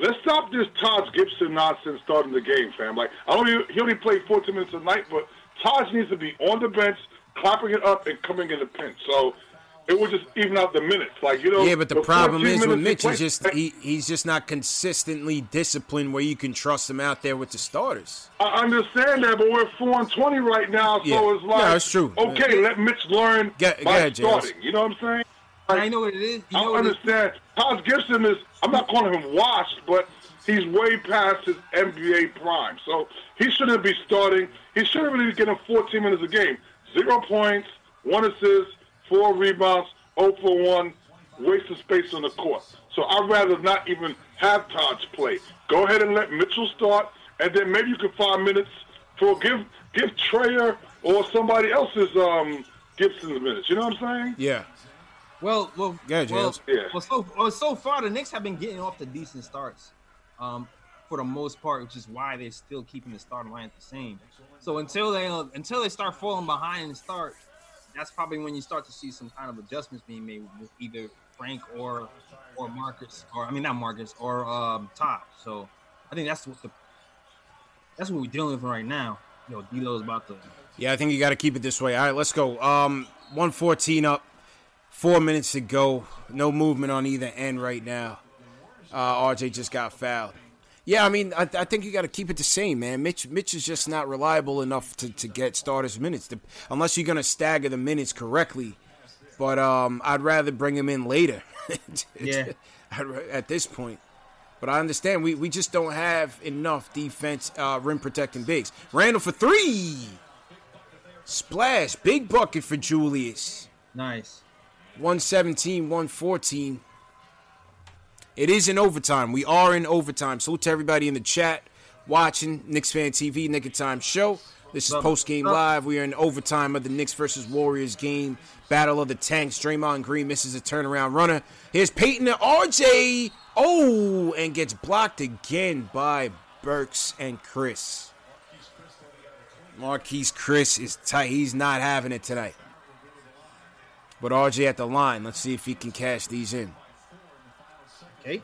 Let's stop this Taj Gibson nonsense starting the game, fam. Like I don't. Even, he only played 14 minutes a night, but Taj needs to be on the bench, clapping it up, and coming in the pinch. So it would just even out the minutes. Like you know. Yeah, but the the problem is with Mitch he is just he, he's just not consistently disciplined where you can trust him out there with the starters. I understand that, but we're four and twenty right now, so Yeah. it's like No, it's true. Okay, let Mitch learn Get- by go ahead, starting. You know what I'm saying? I know what it is. You I know what it is? Taj Gibson is. I'm not calling him washed, but he's way past his NBA prime, so he shouldn't be starting. He shouldn't really be getting 14 minutes a game. Zero points, one assist, four rebounds, 0 for one, waste of space on the court. So I'd rather not even have Taj play. Go ahead and let Mitchell start, and then maybe you can find minutes for give give Trayer or somebody else's um Gibson's minutes. You know what I'm saying? Yeah. Well, well, Yeah, well, James. Yeah. well, so well, so far the Knicks have been getting off to decent starts, um, for the most part, which is why they're still keeping the starting line the same. So until they uh, until they start falling behind and start, that's probably when you start to see some kind of adjustments being made with either Frank or or Marcus, or I mean not Marcus or um, Todd. So I think that's what the that's what we're dealing with right now. Yo, D'Lo's about to. Yeah, I think you got to keep it this way. All right, let's go. Um, 114 up, four minutes to go. No movement on either end right now. Uh, RJ just got fouled. Yeah, I mean, I, I think you got to keep it the same, man. Mitch, Mitch is just not reliable enough to, to get starters minutes, to, unless you're gonna stagger the minutes correctly. But um, I'd rather bring him in later. Yeah. At this point. But I understand we, we just don't have enough defense, uh, rim protecting bigs. Randle for three. Splash. Big bucket for Julius. Nice. 117, 114. It is in overtime. We are in overtime. Salute to everybody in the chat watching Knicks Fan TV, Knick of Time Show. This is post game live. We are in overtime of the Knicks versus Warriors game. Battle of the Tanks. Draymond Green misses a turnaround runner. Here's Payton and RJ. Oh, and gets blocked again by Burks and Chriss. Marquese Chriss is tight. He's not having it tonight. But RJ at the line. Let's see if he can cash these in. Okay.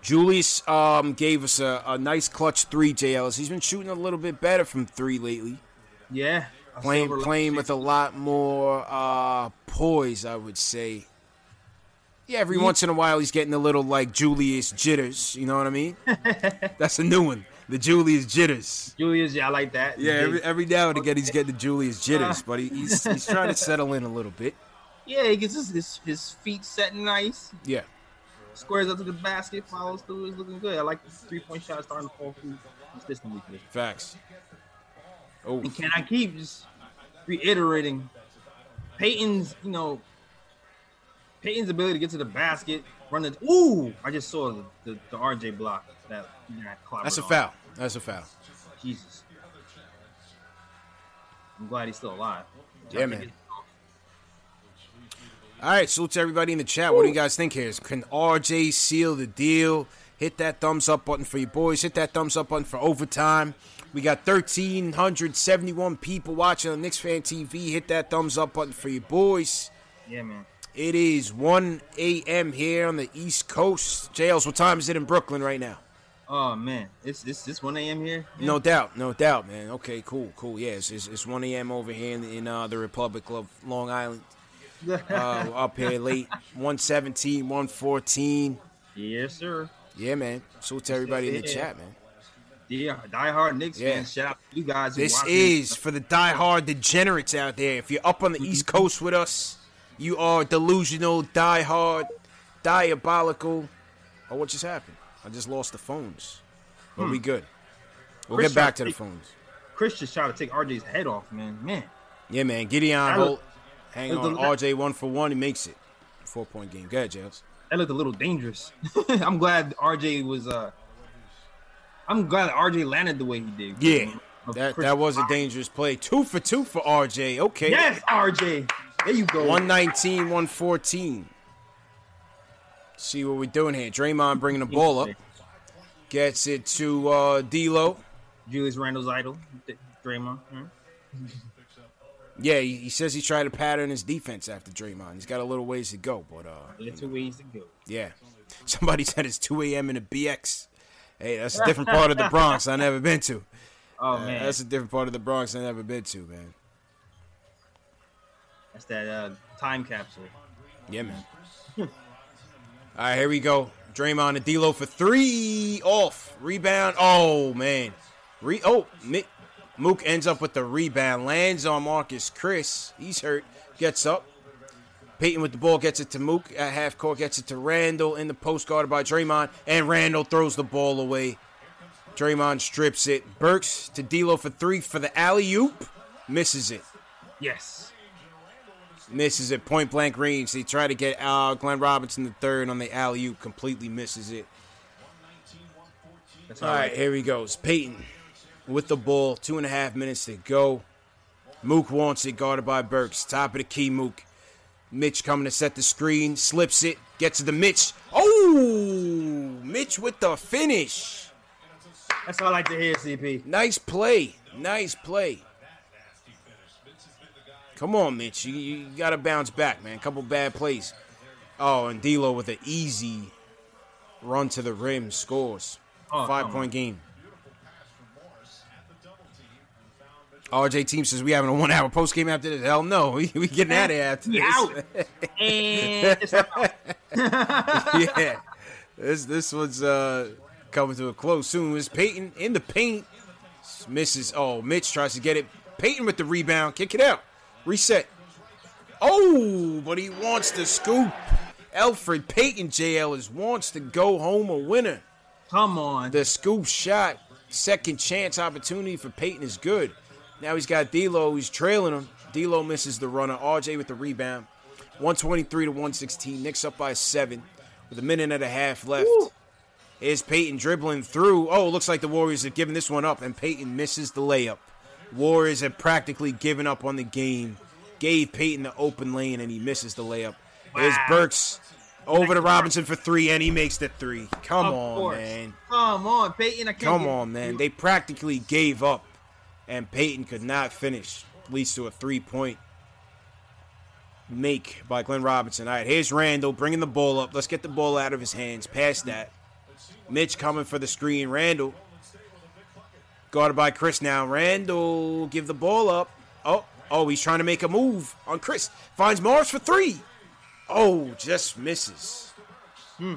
Julius um, gave us a, a nice clutch three, JLs. He's been shooting a little bit better from three lately. Yeah. Playing playing with a lot more uh, poise, I would say. Yeah, every once in a while he's getting a little like Julius jitters. You know what I mean? That's a new one. The Julius jitters. Julius, yeah, I like that. Yeah, every, every now and again he's getting the Julius jitters, uh, but he, he's he's trying to settle in a little bit. Yeah, he gets his, his, his feet set nice. Yeah. Squares up to the basket, follows through. Is looking good. I like the three point shot starting to fall through consistently. Facts. Oh, And can I keep just reiterating Payton's, you know, Payton's ability to get to the basket, run the. Ooh, I just saw the, the, the RJ block that. that's a on. foul. That's a foul. Jesus. I'm glad he's still alive. Yeah, man. All right, salute to everybody in the chat. What do you guys think here? Can RJ seal the deal? Hit that thumbs up button for your boys. Hit that thumbs up button for overtime. We got 1,371 people watching on Knicks Fan TV. Hit that thumbs up button for your boys. Yeah, man. It is 1 a.m. here on the East Coast. JLs, what time is it in Brooklyn right now? Oh man, it's it's it's 1 a.m. here. No doubt, no doubt, man. Okay, cool, cool. Yeah, it's, it's, it's 1 a.m. over here in, in uh, the Republic of Long Island. uh, up here late. 117, 114. yes, sir. Yeah, man. Salute to everybody in the chat, man. Yeah, diehard Knicks Yeah. fans. Shout out to you guys. This is for the diehard degenerates out there. If you're up on the East Coast with us, you are delusional, diehard, diabolical. Oh, what just happened? I just lost the phones. But we good. We'll Chriss get back to tried the phones. Chriss just tried to take RJ's head off, man. Man, Yeah, man. Gideon Holt. Hang on. RJ one for one. He makes it. Four point game. Go ahead, Jails. That looked a little dangerous. I'm glad RJ was. uh I'm glad RJ landed the way he did. Yeah. That Chriss that was a dangerous play. Two for two for RJ. Okay. Yes, RJ. There you go. 119, 114. See what we're doing here. Draymond bringing the ball up. Gets it to uh, D'Lo. Julius Randle's idol, D- Draymond. Hmm? Yeah, he, he says he tried to pattern his defense after Draymond. He's got a little ways to go, but uh, There's two ways to go. yeah. Somebody said it's 2 a.m. in the BX. Hey, that's a different part of the Bronx I never been to. Oh Uh, man, that's a different part of the Bronx I never been to, man. that's that uh, time capsule. Yeah, man. All right, here we go. Draymond and D'Lo for three off rebound. Oh man, Re- oh Mi- Mook ends up with the rebound, lands on Marquese Chriss. He's hurt. Gets up. Payton with the ball gets it to Mook at half court, gets it to Randle in the post guarded by Draymond, and Randle throws the ball away. Draymond strips it. Burks to D'Lo for three for the alley oop, misses it Yes. Misses it point blank range. They try to get uh, Glenn Robinson the third on the alley oop, completely misses it. All right, here he goes. Payton with the ball, two and a half minutes to go. Mook wants it, guarded by Burks. Top of the key, Mook. Mitch coming to set the screen, slips it, gets it to Mitch. Oh, Mitch with the finish. That's all I like to hear, CP. Nice play. Nice play. Come on, Mitch. You, you got to bounce back, man. Couple bad plays. Oh, and D'Lo with an easy run to the rim scores. Oh, Five point game. RJ team says we having a one hour post game after this. Hell no, we, we getting out of here after this. out. Out. yeah, this this one's uh, coming to a close soon. It's Payton in the paint, misses. Oh, Mitch tries to get it. Payton with the rebound, kick it out, reset. Oh, but he wants to scoop. Elfrid Payton JL is wants to go home a winner. Come on. The scoop shot, second chance opportunity for Payton is good. Now he's got D'Lo. He's trailing him. D'Lo misses the runner. RJ with the rebound. 123 to 116. Knicks up by seven with a minute and a half left. Is Payton dribbling through. Oh, looks like the Warriors have given this one up, and Payton misses the layup. Warriors have practically given up on the game. Gave Payton the open lane, and he misses the layup. Here's Wow. Burks over to Robinson for three, and he makes the three. Come Of on, course. man. Come on, Payton. Come on, man. They practically gave up, and Payton could not finish. Leads to a three point make by Glenn Robinson. All right, here's Randle bringing the ball up. Let's get the ball out of his hands. Past that. Mitch coming for the screen. Randle. Guarded by Chriss now. Randle give the ball up. Oh, oh, he's trying to make a move on Chriss. Finds Morris for three. Oh, just misses. Hmm.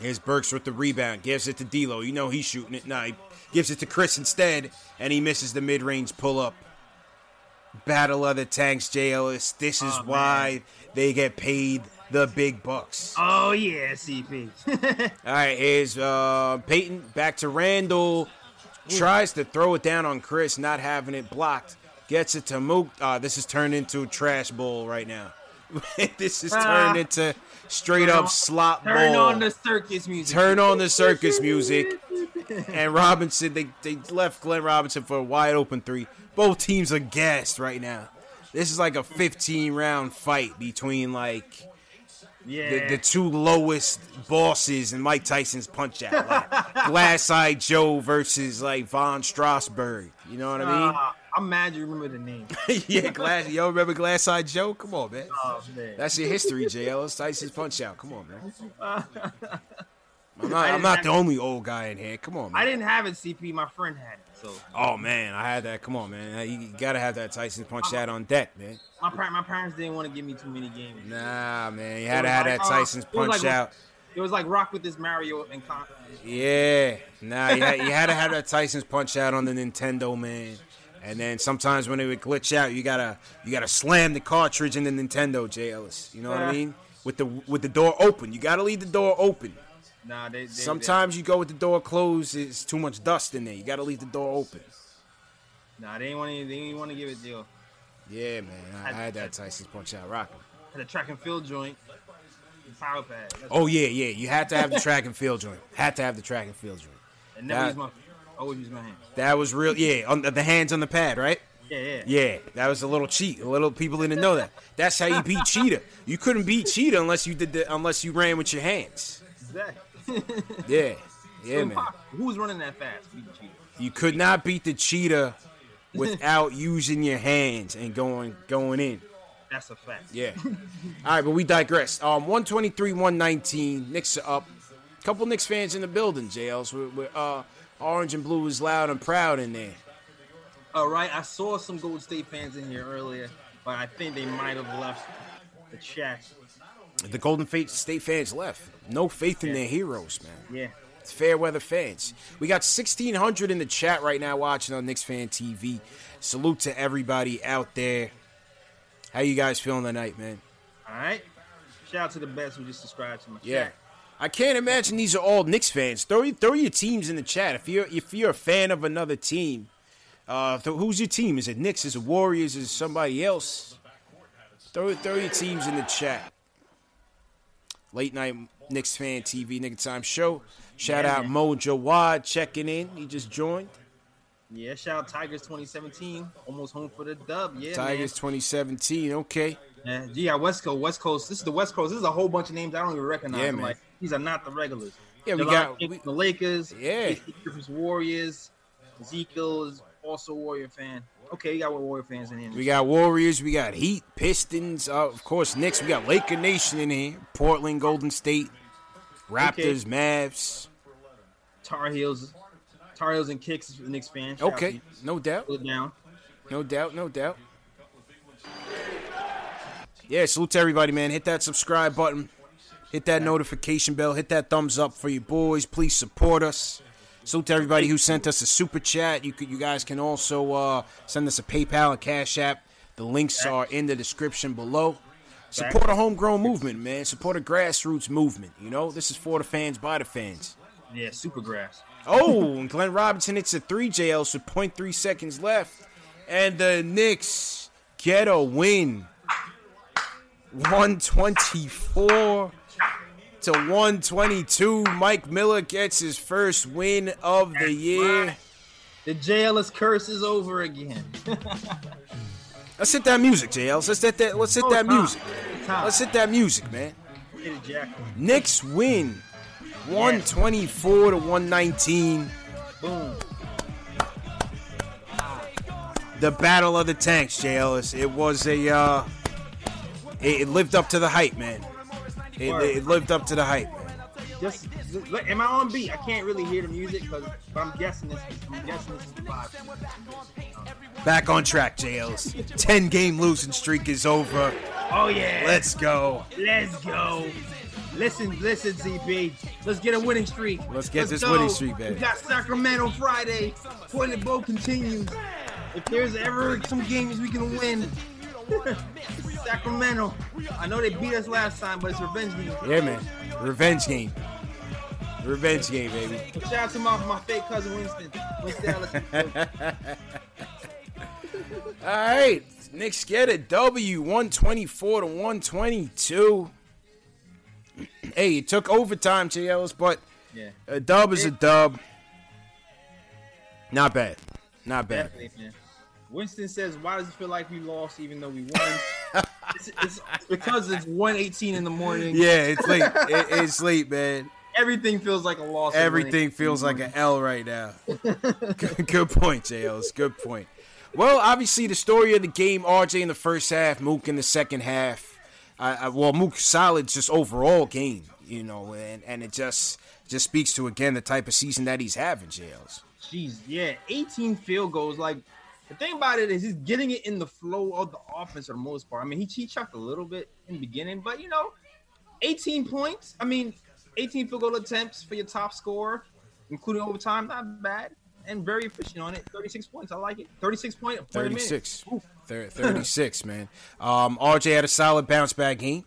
Here's Burks with the rebound. Gives it to D'Lo. You know he's shooting it. Nah, he gives it to Chriss instead, and he misses the mid-range pull-up. Battle of the Tanks, J. Ellis. This is Oh, why they get paid the big bucks. Oh yeah, CP. All right, here's uh, Payton back to Randle. Tries to throw it down on Chriss, not having it blocked. Gets it to Mook. Uh, this is turned into a trash bowl right now. this is turned Ah. into straight up slop Turn ball. on the circus music. Turn on the circus music. And Robinson, they, they left Glenn Robinson for a wide open three. Both teams are gassed right now. This is like a 15 round fight between like Yeah. the, the two lowest bosses in Mike Tyson's Punch Out. Like Glass Eye Joe versus like Von Strasberg. You know what I mean? Uh, I'm mad you remember the name. yeah, Glass. Yo, remember Glass Eye Joe? Come on, man. Oh man. That's your history, JL. It's Tyson's Punch Out. Come on, man. I'm not, I'm not the only old guy in here. Come on, man. I didn't have it, CP. My friend had it. So Oh man, I had that. Come on, man. You gotta have that Tyson punch out on deck, man. my par- my parents didn't want to give me too many games. Nah, man. You had to have like, that uh, Tyson's it punch like- out. It was like rock with this Mario and Con- Yeah. Nah, you had, you had to have that Tyson's punch out on the Nintendo, man. And then sometimes when it would glitch out, you gotta you gotta slam the cartridge in the Nintendo, J. Ellis. You know what I mean? With the with the door open, you gotta leave the door open. Nah, they, they Sometimes you go with the door closed, it's too much dust in there. You gotta leave the door open. Nah, they didn't want to. They didn't want to give it deal. Yeah, man. I, I had that Tyson's punch out rocking. Had a track and field joint. Power pad. That's- Oh yeah, yeah. You had to have the track and field joint. Had to have the track and field joint. And never that- use my. Always use my hands. That was real. Yeah, on the, the hands on the pad, right? Yeah, yeah. Yeah, that was a little cheat. A little people didn't know that. That's how you beat Cheetah. You couldn't beat Cheetah unless you did the, unless you ran with your hands. Exactly. Yeah, yeah, man. Impossible. Who was running that fast? Beat the Cheetah. You could not beat the Cheetah without using your hands and going going in. That's a fact. Yeah. All right, but we digress. Um, 123, 119. Knicks are up. Couple Knicks fans in the building, JLs. With, with, uh, orange and blue is loud and proud in there. All right, I saw some Gold State fans in here earlier, but I think they might have left the chat. The Golden Fate State fans left. No faith in their heroes, man. Yeah. It's fair weather fans. We got 1,600 in the chat right now watching on Knicks Fan TV. Salute to everybody out there. How you guys feeling tonight, man? All right. Shout out to the best who just subscribed to my Yeah. chat. I can't imagine these are all Knicks fans. Throw throw your teams in the chat. If you're if you're a fan of another team, uh, th- who's your team? Is it Knicks? Is it Warriors? Is it somebody else? Throw throw your teams in the chat. Late night Knicks fan TV Knick of Time Show. Shout Yeah, out man. Mojo Wad checking in. He just joined. Yeah, shout out Tigers 2017. Almost home for the dub. Yeah, Tigers 2017. Okay. Yeah, yeah, West Coast, West Coast. This is the West Coast. This is a whole bunch of names I don't even recognize. Yeah, man. Like, these are not the regulars. Yeah, we got- we- the Lakers. Yeah. Warriors. Ezekiel is also a Warrior fan. Okay, you got Warrior fans in here. We got Warriors, we got Heat, Pistons, uh, of course, Knicks. We got Laker Nation in here. Portland, Golden State, Raptors, Mavs. Tar Heels, Tar Heels and Kicks the Knicks fan. Shout Okay, no doubt. Down. No doubt, no doubt. Yeah, salute to everybody, man. Hit that subscribe button. Hit that notification bell. Hit that thumbs up for you boys. Please support us. Salute to everybody who sent us a super chat. You could, you guys can also uh, send us a PayPal and Cash App. The links are in the description below. Support a homegrown movement, man. Support a grassroots movement. You know, this is for the fans, by the fans. Yeah, super grass. Oh, and Glenn Robinson hits a three JLs with 0.3 seconds left. And the Knicks get a win. 124 to 122. Mike Miller gets his first win of the year. The JLS curse is over again. Let's hit that music, JLs. Let's hit that. Let's hit Oh, that music. Let's hit that music, man. Hit it, Jack. Knicks win 124 to 119. Boom. the battle of the tanks, JLS. It was a, uh, it lived up to the hype, man. It, it lived up to the hype. Just, am I on beat? I can't really hear the music, but, I'm guessing this. I'm guessing this is the vibe. Back on track, Ellis. Ten game losing streak is over. Oh yeah. Let's go. Let's go. Listen, listen, CP. Let's get a winning streak. Let's get this go. winning streak, baby. We got Sacramento Friday. Point and bow continues. If there's ever some games we can win, Sacramento. I know they beat us last time, but it's revenge game. Yeah, man. Revenge game. Revenge game, baby. Shout out to my, my fake cousin Winston. Winston. All right, Knicks get a W, 124 to 122. hey, it took overtime, Ellis, but Yeah. a dub is a dub. Not bad. Not bad. Definitely. Winston says, "Why does it feel like we lost even though we won?" it's, it's because it's 1:18 in the morning. Yeah, it's late. It- it's late, man. Everything feels like a loss. Everything feels like an. L right now. good, good point, JLs. Good point. Well, obviously, the story of the game: RJ in the first half, Mook in the second half. I, I, well, Mook solid just overall game, you know, and, and it just just speaks to again the type of season that he's having, JLs. Jeez, yeah, 18 field goals. Like the thing about it is he's getting it in the flow of the offense for the most part. I mean, he he chucked a little bit in the beginning, but you know, 18 points. I mean, 18 field goal attempts for your top scorer, including overtime, not bad. And very efficient on it. 36 points. I like it. 36 point, point 36. 36, man. Um, RJ had a solid bounce back game.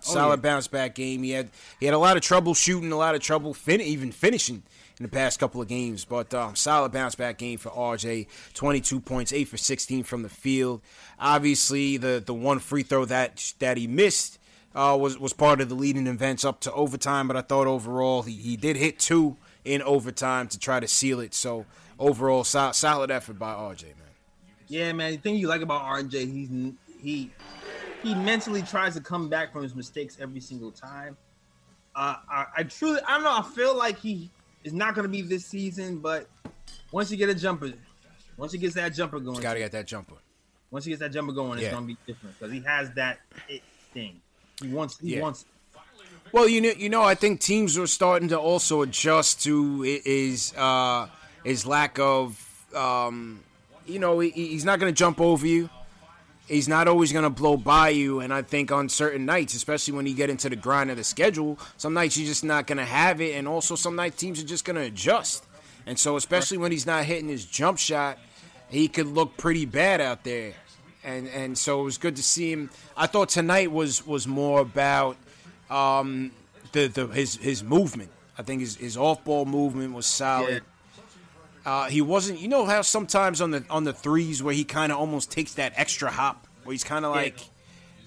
Solid Oh, yeah. bounce back game. He had he had a lot of trouble shooting, a lot of trouble fin- even finishing in the past couple of games. But um, solid bounce back game for RJ. 22 points, 8 for 16 from the field. Obviously, the, the one free throw that that he missed uh, was, was part of the leading events up to overtime. But I thought overall he, he did hit two in overtime to try to seal it. So overall, sol- solid effort by RJ, man. Yeah, man. The thing you like about RJ, he's he he mentally tries to come back from his mistakes every single time. Uh, I, I truly, I don't know. I feel like he is not going to be this season, but once you get a jumper, once he gets that jumper going, Got to get that jumper. once he gets that jumper going, it's Yeah. going to be different because he has that it thing. He wants, he Yeah. wants. Well, you know, you know, I think teams are starting to also adjust to his uh, his lack of, um, you know, he, he's not going to jump over you. He's not always going to blow by you, and I think on certain nights, especially when you get into the grind of the schedule, some nights you're just not going to have it, and also some nights teams are just going to adjust. And so, especially when he's not hitting his jump shot, he could look pretty bad out there. And and so it was good to see him. I thought tonight was was more about um, the the his his movement. I think his his off ball movement was solid. Uh, he wasn't. You know how sometimes on the on the threes where he kind of almost takes that extra hop, where he's kind of like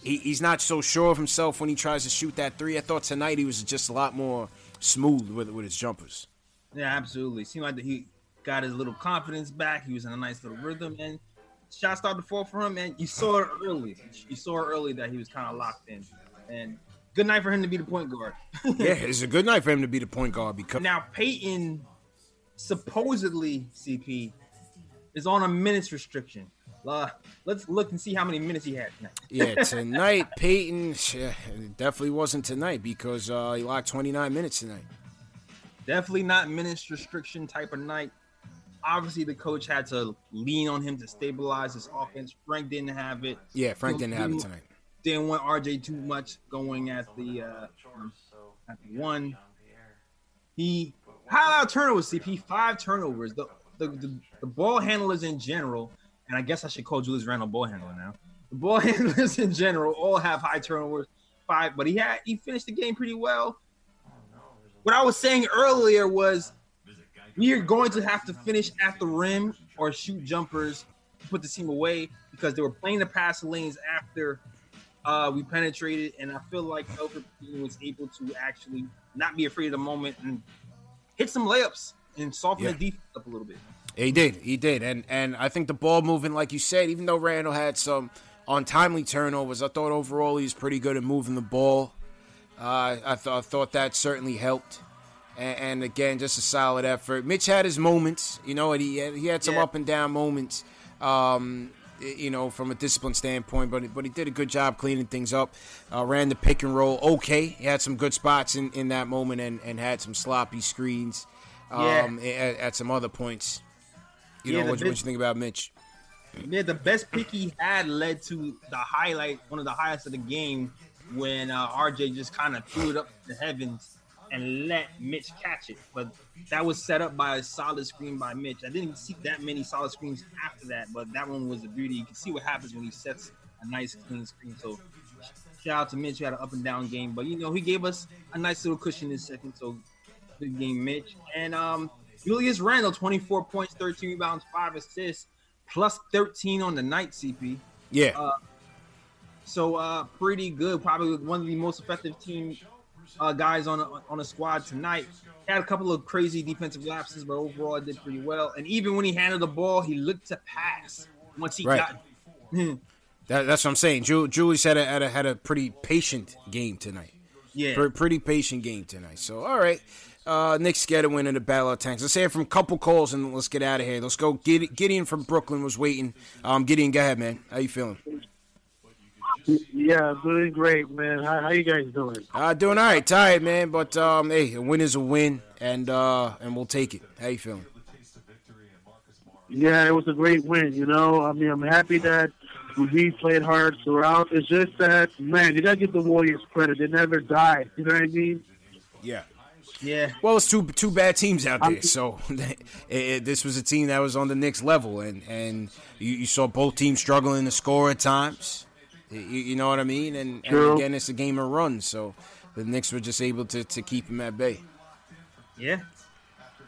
he, he's not so sure of himself when he tries to shoot that three. I thought tonight he was just a lot more smooth with with his jumpers. Yeah, absolutely. Seemed like he got his little confidence back. He was in a nice little rhythm, and shots started to fall for him. And you saw it early. You saw it early that he was kind of locked in. And good night for him to be the point guard. yeah, it's a good night for him to be the point guard because Now Payton supposedly CP is on a minutes restriction. Uh, let's look and see how many minutes he had tonight. yeah tonight Payton definitely wasn't tonight because uh, he locked 29 minutes tonight. Definitely not minutes restriction type of night. Obviously, the coach had to lean on him to stabilize his offense. Frank didn't have it. Yeah, Frank didn't have it tonight. Didn't want RJ too much going at the uh, at the one. He had a lot turnovers. CP five turnovers. The, the the the ball handlers in general, and I guess I should call Julius Randle ball handler now. The ball handlers in general all have high turnovers. Five, but he had he finished the game pretty well. What I was saying earlier was we are going to have to finish at the rim or shoot jumpers to put the team away because they were playing the pass lanes after uh, we penetrated, and I feel like Elfrid was able to actually not be afraid of the moment and hit some layups and soften Yeah. the defense up a little bit. He did, he did, and and I think the ball movement, like you said, even though Randle had some untimely turnovers, I thought overall he was pretty good at moving the ball. Uh, I, th- I thought that certainly helped, and, and again, just a solid effort. Mitch had his moments, you know, and he had, he had some Yeah. up and down moments, um, you know, from a discipline standpoint, but but he did a good job cleaning things up. Uh, ran the pick and roll okay. He had some good spots in, in that moment, and, and had some sloppy screens Yeah. um, at, at some other points. You Yeah, know, what, you- what you think about Mitch? Yeah, the best pick he had led to the highlight, one of the highlights of the game, when uh, RJ just kind of threw it up to the heavens and let Mitch catch it. But that was set up by a solid screen by Mitch. I didn't see that many solid screens after that, but that one was a beauty. You can see what happens when he sets a nice clean screen. So shout out to Mitch. He had an up and down game, but you know he gave us a nice little cushion in second. So good game, Mitch. And um, Julius Randle, 24 points, 13 rebounds, five assists, plus 13 on the night. CP. Yeah, Uh, so uh, pretty good. Probably one of the most effective team uh, guys on a, on a squad tonight. Had a couple of crazy defensive lapses, but overall did pretty well. And even when he handled the ball, he looked to pass once he Right. got. That, that's what I'm saying. Ju- Julius had a, had a had a pretty patient game tonight. Yeah. Pre- pretty patient game tonight. So all right, uh, Knicks get a win in the Battle of Tanks. Let's hear from a couple calls and let's get out of here. Let's go. Gideon from Brooklyn was waiting. Um, Gideon, go ahead, man. How you feeling? Yeah, doing great, man. How, how you guys doing? Uh, doing all right. Tired, man, but um, hey, a win is a win, and uh, and we'll take it. How you feeling? Yeah, it was a great win. You know, I mean, I'm happy that we played hard throughout. It's just that, man, you gotta give the Warriors credit. They never die. You know what I mean? Yeah. Yeah. Well, it's two two bad teams out there, I'm- so it, it- this was a team that was on the Knicks level, and and you, you saw both teams struggling to score at times. You, you know what I mean? And, and again, it's a game of runs, so the Knicks were just able to, to keep him at bay. Yeah.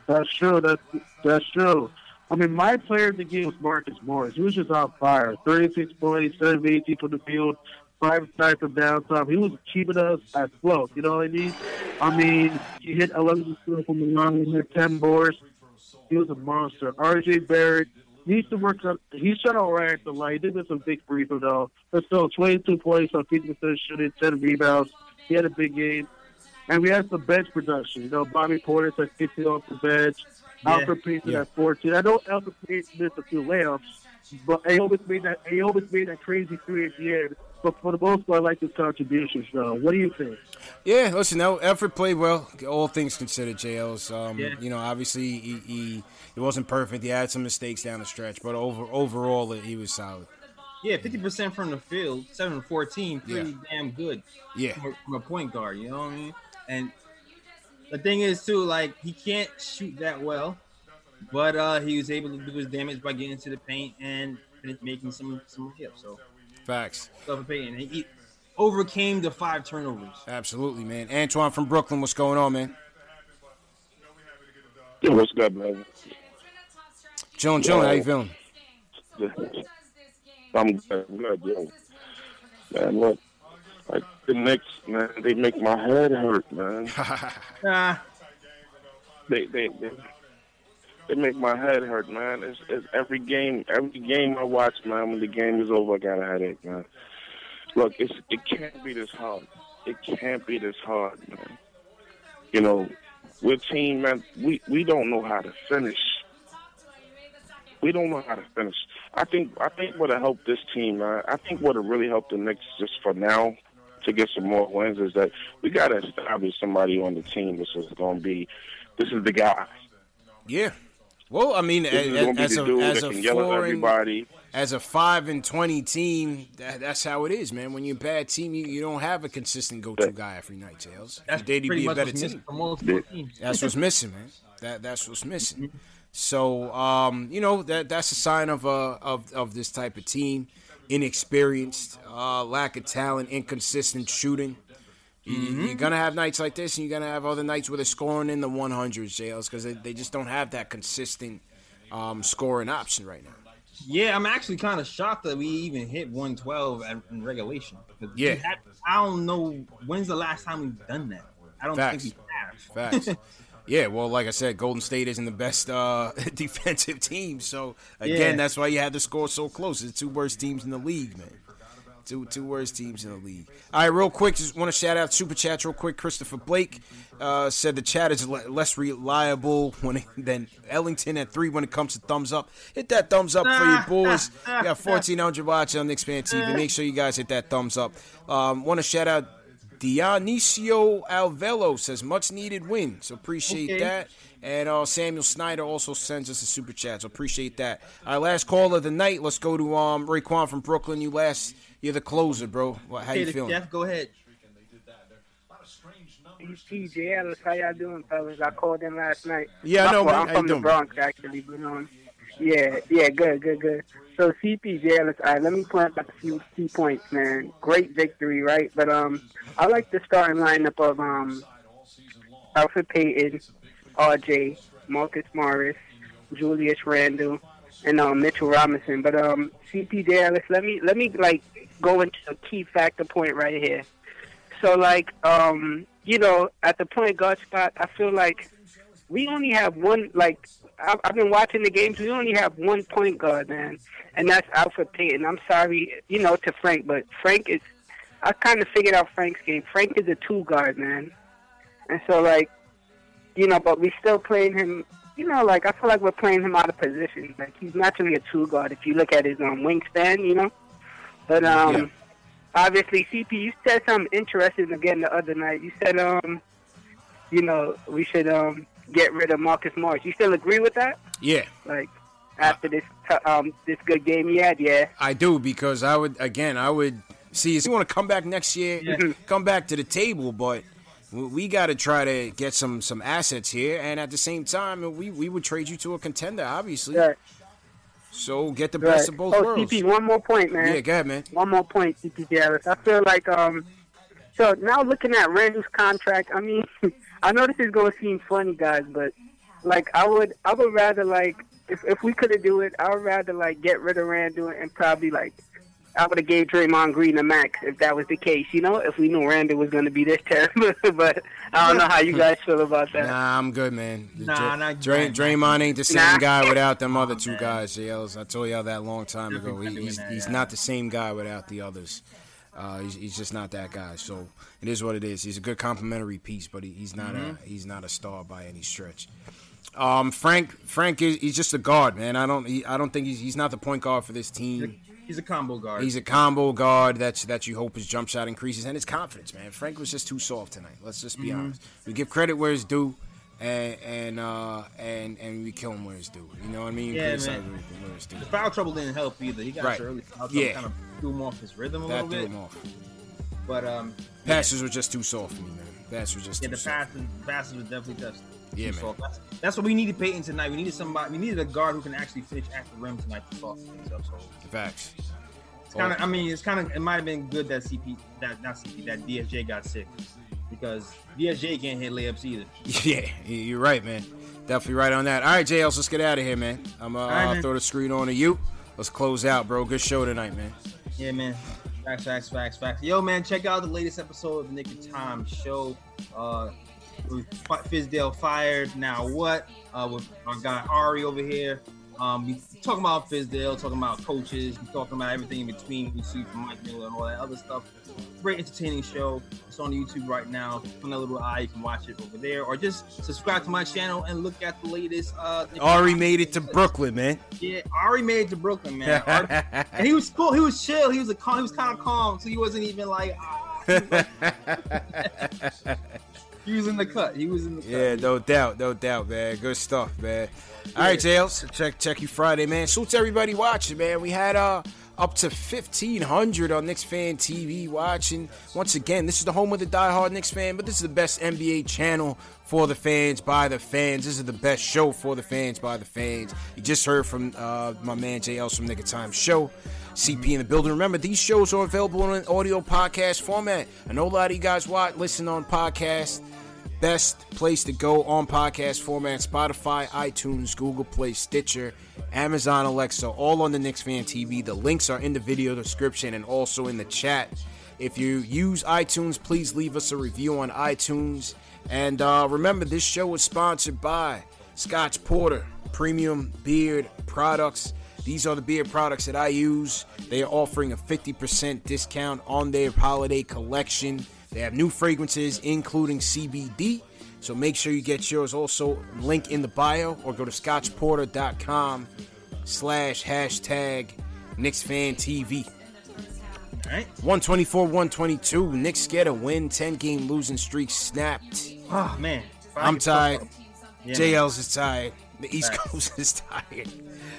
That's true. That's that's true. I mean, my player of the game was Marcus Morris. He was just on fire. 36 points, 7 18 from the field, 5 9 from downtown. He was keeping us at afloat. You know what I mean? I mean, he hit 11 still from the line. He hit 10 boards. He was a monster. RJ Barrett needs to work up. He shot all right at the line. He did miss some big free throws, though. But still, 22 points on 50% shooting, 10 rebounds. He had a big game. And we had some bench production. You know, Bobby Portis at 15 off the bench. Yeah. Elfrid Payton at 14. I know Elfrid Payton missed a few layups, but he always made that he always made that crazy three at the end. But for the most part, I like his contributions. So, what do you think? Yeah, listen, no, Elfrid played well, all things considered. JL's, um, Yeah. you know, obviously he, he he wasn't perfect. He had some mistakes down the stretch, but over overall he was solid. Yeah, fifty percent from the field, seven fourteen, pretty Yeah. damn good. Yeah. from a, from a point guard. You know what I mean? And the thing is too, like he can't shoot that well, but uh he was able to do his damage by getting to the paint and making some some hits. So Facts. stuff paint. And he overcame the five turnovers. Absolutely, man. Antoine from Brooklyn, what's going on, man? Yo, what's good, man? Chillin', chillin', how you feeling? I'm good, I'm good, yo. Man, look, like the Knicks, man, they make my head hurt, man. Ah, they, they, they, they make my head hurt, man. It's, it's every game, every game I watch, man. When the game is over, I got a headache, man. Look, it's it can't be this hard. It can't be this hard, man. You know, we're team, man. We we don't know how to finish. We don't know how to finish. I think I think what helped this team, man. I think what really help the Knicks just for now to get some more wins is that we got to establish somebody on the team that's just going to be. This is the guy. Yeah. Well, I mean, This as, is gonna be as a as a can four and, as a five and twenty team, that, that's how it is, man. When you're a bad team, you, you don't have a consistent go-to guy every night, Tails. that's If you did, he'd be a better what's missing team. for most teams. That's what's missing, man. That that's what's missing. So, um, you know, that that's a sign of uh of of this type of team, inexperienced, uh, lack of talent, inconsistent shooting. You, You're gonna have nights like this, and you're gonna have other nights where they're scoring in the 100s, jails, because they, they just don't have that consistent um, scoring option right now. Yeah, I'm actually kind of shocked that we even hit 112 at, in regulation. Yeah. had- I don't know when's the last time we've done that. I don't Facts. think we have. Facts. yeah, well, like I said, Golden State isn't the best uh, defensive team. So again, Yeah. that's why you had to score so close. It's the two worst teams in the league, man. Two two worst teams in the league. All right, real quick, just want to shout out super chats real quick. Christopher Blake uh, said the chat is le- less reliable when it, than Ellington at three when it comes to thumbs up. Hit that thumbs up for you boys. We got fourteen hundred watching on Knicks Fan TV. Make sure you guys hit that thumbs up. Um, want to shout out Dionisio Alvelo says much needed win. So appreciate Okay. that. And uh, Samuel Snyder also sends us a super chat. So appreciate that. All right, last call of the night. Let's go to um Raekwon from Brooklyn. You last. You're the closer, bro. What, how Okay, you the feeling? Jeff, go ahead. PJ Ellis, how y'all doing, fellas? I called in last night. Yeah, I know man. I'm from the? Bronx, actually, but um, yeah, yeah, good, good, good. So CPJ Ellis, all right, let me point out a few key points, man. Great victory, right? But um, I like the starting lineup of um, Elfrid Payton, R.J., Marcus Morris, Julius Randle, and um, Mitchell Robinson. But um, CPJ Ellis, let me let me like go into a key factor point right here. So like um, you know, at the point guard spot, I feel like we only have one. Like I've, I've been watching the games, we only have one point guard, man, and that's Elfrid Payton. I'm sorry, you know, to Frank, but Frank is. I kind of figured out Frank's game. Frank is a two guard, man, and so like, you know, but we still playing him. You know, like I feel like we're playing him out of position. Like he's naturally a two guard if you look at his um wingspan, you know. But um, Yeah. obviously, CP, you said something interesting again the other night. You said um, you know, we should um get rid of Marcus Morris. You still agree with that? Yeah, Like after this t- um this good game he had, yeah. I do because I would again. I would see if you want to come back next year, come back to the table, but. We- got to try to get some some assets here, and at the same time, we we would trade you to a contender, obviously. Right. So get the Right. best of both oh, worlds. CP, one more point, man. Yeah, go ahead, man. One more point, CP Dallas. I feel like um, so now looking at Randle's contract, I mean, I know this is gonna seem funny, guys, but like I would I would rather like if if we could do it, I would rather like get rid of Randall and probably like I would have gave Draymond Green a max if that was the case. You know, if we knew Randle was going to be this terrible. but I don't know how you guys feel about that. Nah, I'm good, man. Nah, Dray- not Dray- good. Draymond ain't the same Nah. guy without them other two guys. JLs. I told y'all that a long time ago. He, he's that, he's yeah. not the same guy without the others. Uh, he's, he's just not that guy. So it is what it is. He's a good complimentary piece, but he, he's not Mm-hmm. a he's not a star by any stretch. Um, Frank Frank is he's just a guard, man. I don't he, I don't think he's he's not the point guard for this team. He's a combo guard. He's a combo guard that's that you hope his jump shot increases and his confidence, man. Frank was just too soft tonight. Let's just be Mhm. honest. We give credit where it's due, and and uh, and and we kill him where it's due. You know what I mean? Yeah, man. where it's due. The foul trouble didn't help either. He got Right. early foul trouble, Yeah. kind of threw him off his rhythm a That little bit. That threw him off. But um, Passes were just too soft for me, man. Passes were just yeah, too the soft. passes, passes was definitely just Yeah, man. That's, that's what we needed Payton tonight. We needed somebody. We needed a guard who can actually finish at the rim tonight to soften things up. So Facts. it's kind of. I mean, it's kind of. It might have been good that CP, that not CP, that DSJ got sick because DSJ can't hit layups either. Yeah, you're right, man. Definitely right on that. All right, JLs, let's get out of here, man. I'm uh, right, man. throw the screen on to you. Let's close out, bro. Good show tonight, man. Yeah, man. Facts, facts, facts, facts. Yo, man, check out the latest episode of the Knick of Time show. Uh, with Fizdale fired. Now what? Uh, with our guy Ari over here. Um, we talking about Fizdale, talking about coaches, we talking about everything in between. We see from Mike Miller and all that other stuff. Great entertaining show. It's on YouTube right now. On that little eye, you can watch it over there, or just subscribe to my channel and look at the latest. Uh, Ari made it to Brooklyn, man. yeah, Ari made it to Brooklyn, man. Ari- and he was cool. He was chill. He was a calm. He was kind of calm, so he wasn't even like. ah. he was in the cut. He was in the cut. Yeah, no doubt, no doubt, man. Good stuff, man. All right, Jails, check check you Friday, man. Salute to everybody watching, man. We had uh up to fifteen hundred on Knicks Fan TV watching. Once again, this is the home of the diehard Knicks fan, but this is the best NBA channel for the fans by the fans. This is the best show for the fans by the fans. You just heard from uh, my man JL from of Time Show. CP in the building. Remember, these shows are available in an audio podcast format. I know a lot of you guys watch, listen on podcast. Best place to go on podcast format Spotify, iTunes, Google Play, Stitcher, Amazon Alexa, all on the Knicks Fan TV. The links are in the video description and also in the chat. If you use iTunes, please leave us a review on iTunes. And uh, remember, this show is sponsored by Scotch Porter Premium Beard Products. These are the beard products that I use. They are offering a 50% discount on their holiday collection. They have new fragrances, including CBD. So make sure you get yours. Also, link in the bio or go to scotchporter.com slash hashtag Knicks Fan TV. All right. 124 122. Knicks get a win. 10 game losing streak snapped. Oh man, I'm tired. Yeah, JL's is tired. The East. Coast is tired.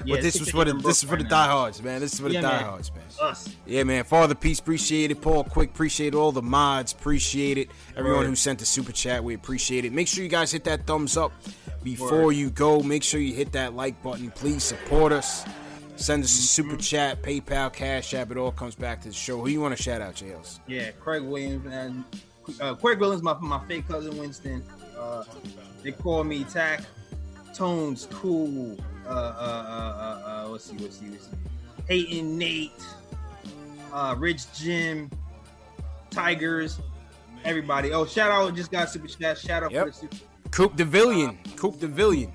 Yeah, but this was for the this is for the Brooklyn right now. diehards, man. This is for the Yeah, man. diehards, man. Us. Yeah, man. Father Peace, appreciate it. Paul Quick, appreciate all the mods, appreciate it. Everyone Word. who sent the super chat, we appreciate it. Make sure you guys hit that thumbs up before Word. you go. Make sure you hit that like button. Please support us. Send us a super Mm-hmm. chat, PayPal, Cash App. It all comes back to the show. Who you want to shout out, JLs? Yeah, Craig Williams and uh, Craig Williams, my my fake cousin Winston. Uh, they call me Tack. Tones, cool. Uh, uh, uh, let's see, let's see, let's see. Hayden, Nate, uh, Rich, Jim, Tigers, everybody. Oh, shout out! Just got super chat. Shout out Yep. for the super. Coop Devillion. Coop Devillion.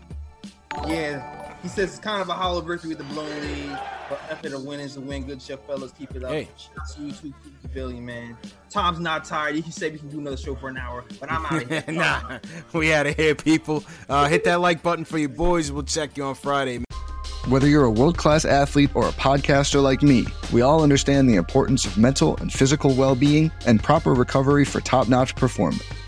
Yeah, he says it's kind of a hollow victory with the blown lead, but after the win is a win. Good shit, fellas. Keep it up. Hey. Shout out to you too, Coop Devillion, man. Tom's not tired. He can say we can do another show for an hour, but I'm out of here. nah, we out of here, people. Uh, hit that like button for your boys. We'll check you on Friday. Whether you're a world class athlete or a podcaster like me, we all understand the importance of mental and physical well being and proper recovery for top notch performance.